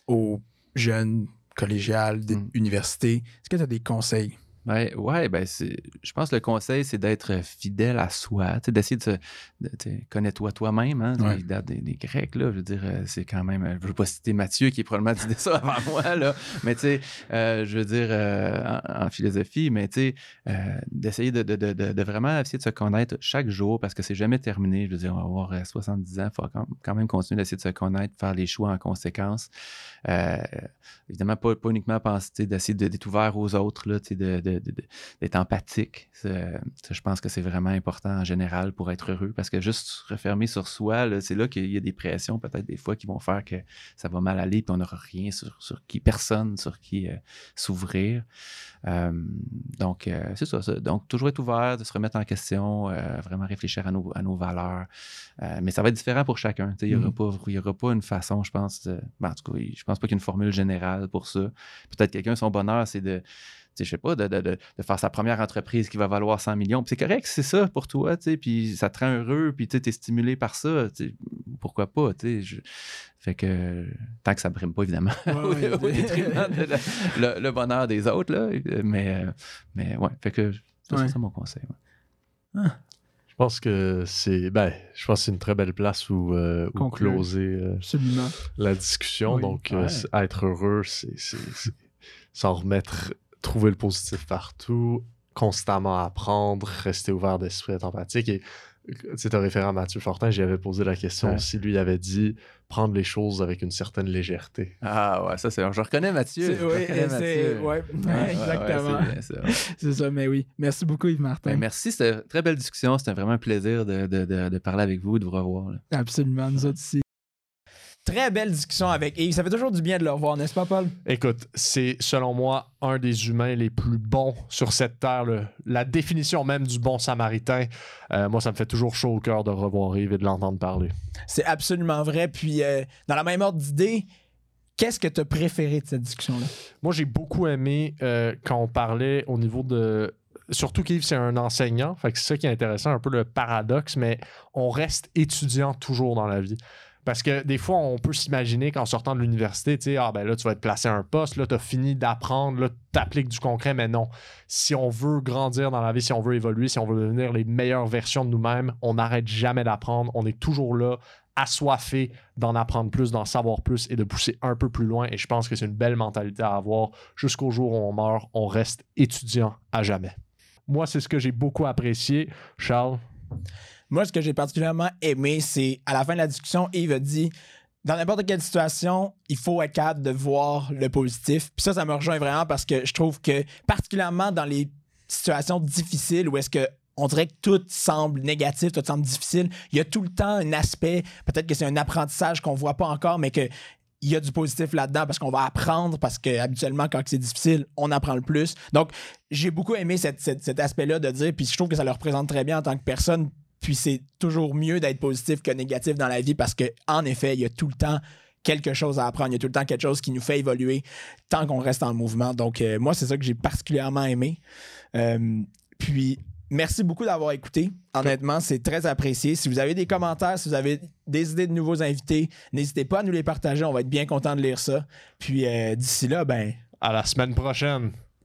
aux jeunes collégiales, mmh. universités? Est-ce que tu as des conseils? Ben, ouais, ben je pense que le conseil, c'est d'être fidèle à soi, d'essayer de se. Connais-toi toi-même, hein, des, Grecs, là, je veux dire, euh, c'est quand même. Je veux pas citer Mathieu qui probablement dit ça [laughs] avant moi, là, mais tu sais, euh, je veux dire, euh, en, philosophie, mais tu sais, d'essayer de, de, de, vraiment essayer de se connaître chaque jour parce que c'est jamais terminé. Je veux dire, on va avoir 70 ans, il faut quand même continuer d'essayer de se connaître, faire les choix en conséquence. évidemment, pas, pas uniquement penser, d'essayer d'être ouvert aux autres, là, de d'être empathique. je pense que c'est vraiment important en général pour être heureux parce que juste se refermer sur soi, c'est là qu'il y a des pressions peut-être des fois qui vont faire que ça va mal aller puis on n'aura rien sur, qui, personne sur qui euh, s'ouvrir. Euh, donc, euh, c'est ça, Donc, toujours être ouvert, de se remettre en question, vraiment réfléchir à nos, à nos valeurs. mais ça va être différent pour chacun. Il n'y aura, mmh. aura, pas une façon, je pense, ben, en tout cas, je pense pas qu'il y ait une formule générale pour ça. Peut-être quelqu'un, son bonheur, c'est de je sais pas, de, faire sa première entreprise qui va valoir 100 millions. c'est correct, c'est ça pour toi, puis ça te rend heureux, puis tu es stimulé par ça. Pourquoi pas, je... Fait que, tant que ça ne brime pas, évidemment, [laughs] au, détriment le, bonheur des autres, là. Mais, mais ouais, fait que c'est ça mon conseil. Ah. Je pense que c'est ben, je pense c'est une très belle place où, euh, closer euh, la discussion. Donc, euh, être heureux, c'est s'en remettre trouver le positif partout, constamment apprendre, rester ouvert d'esprit, être empathique. Et tu référent à Mathieu Fortin, j'y avais posé la question si lui avait dit prendre les choses avec une certaine légèreté. Ah ouais, ça c'est. Je reconnais Mathieu. Oui, c'est. Ouais, exactement. c'est ça, mais oui. Merci beaucoup, Yves Martin. Ben, merci, c'était une très belle discussion. C'était vraiment un plaisir de, de, de, parler avec vous, de vous revoir. Absolument, nous autres aussi. Très belle discussion avec Yves. Ça fait toujours du bien de le revoir, n'est-ce pas, Paul? Écoute, c'est selon moi un des humains les plus bons sur cette terre. La définition même du bon samaritain. Euh, moi, ça me fait toujours chaud au cœur de revoir Yves et de l'entendre parler. C'est absolument vrai. Puis, euh, dans la même ordre d'idée, Qu'est-ce que tu as préféré de cette discussion-là? Moi, j'ai beaucoup aimé euh, quand on parlait au niveau de surtout qu'Yves, c'est un enseignant. Fait que c'est ça qui est intéressant, un peu le paradoxe, mais on reste étudiant toujours dans la vie. Parce que des fois, on peut s'imaginer qu'en sortant de l'université, tu sais, ah ben là, tu vas être placé à un poste, là, tu as fini d'apprendre, là, tu appliques du concret, mais non. Si on veut grandir dans la vie, si on veut évoluer, si on veut devenir les meilleures versions de nous-mêmes, on n'arrête jamais d'apprendre. On est toujours là, assoiffé d'en apprendre plus, d'en savoir plus et de pousser un peu plus loin. Et je pense que c'est une belle mentalité à avoir. Jusqu'au jour où on meurt, on reste étudiant à jamais. Moi, c'est ce que j'ai beaucoup apprécié. Charles? Moi, ce que j'ai particulièrement aimé, c'est à la fin de la discussion, Yves a dit dans n'importe quelle situation, il faut être capable de voir le positif. Puis ça, ça me rejoint vraiment parce que je trouve que, particulièrement dans les situations difficiles où est-ce que on dirait que tout semble négatif, tout semble difficile. Il y a tout le temps un aspect, peut-être que c'est un apprentissage qu'on voit pas encore, mais que il y a du positif là-dedans parce qu'on va apprendre, parce que habituellement, quand c'est difficile, on apprend le plus. Donc, j'ai beaucoup aimé cet aspect-là de dire, puis je trouve que ça le représente très bien en tant que personne, puis c'est toujours mieux d'être positif que négatif dans la vie parce que en effet, il y a tout le temps quelque chose à apprendre, il y a tout le temps quelque chose qui nous fait évoluer tant qu'on reste en mouvement. Donc euh, moi, c'est ça que j'ai particulièrement aimé. Euh, puis merci beaucoup d'avoir écouté. Honnêtement, c'est très apprécié. Si vous avez des commentaires, si vous avez des idées de nouveaux invités, n'hésitez pas à nous les partager. On va être bien content de lire ça. Puis euh, d'ici là, ben à la semaine prochaine.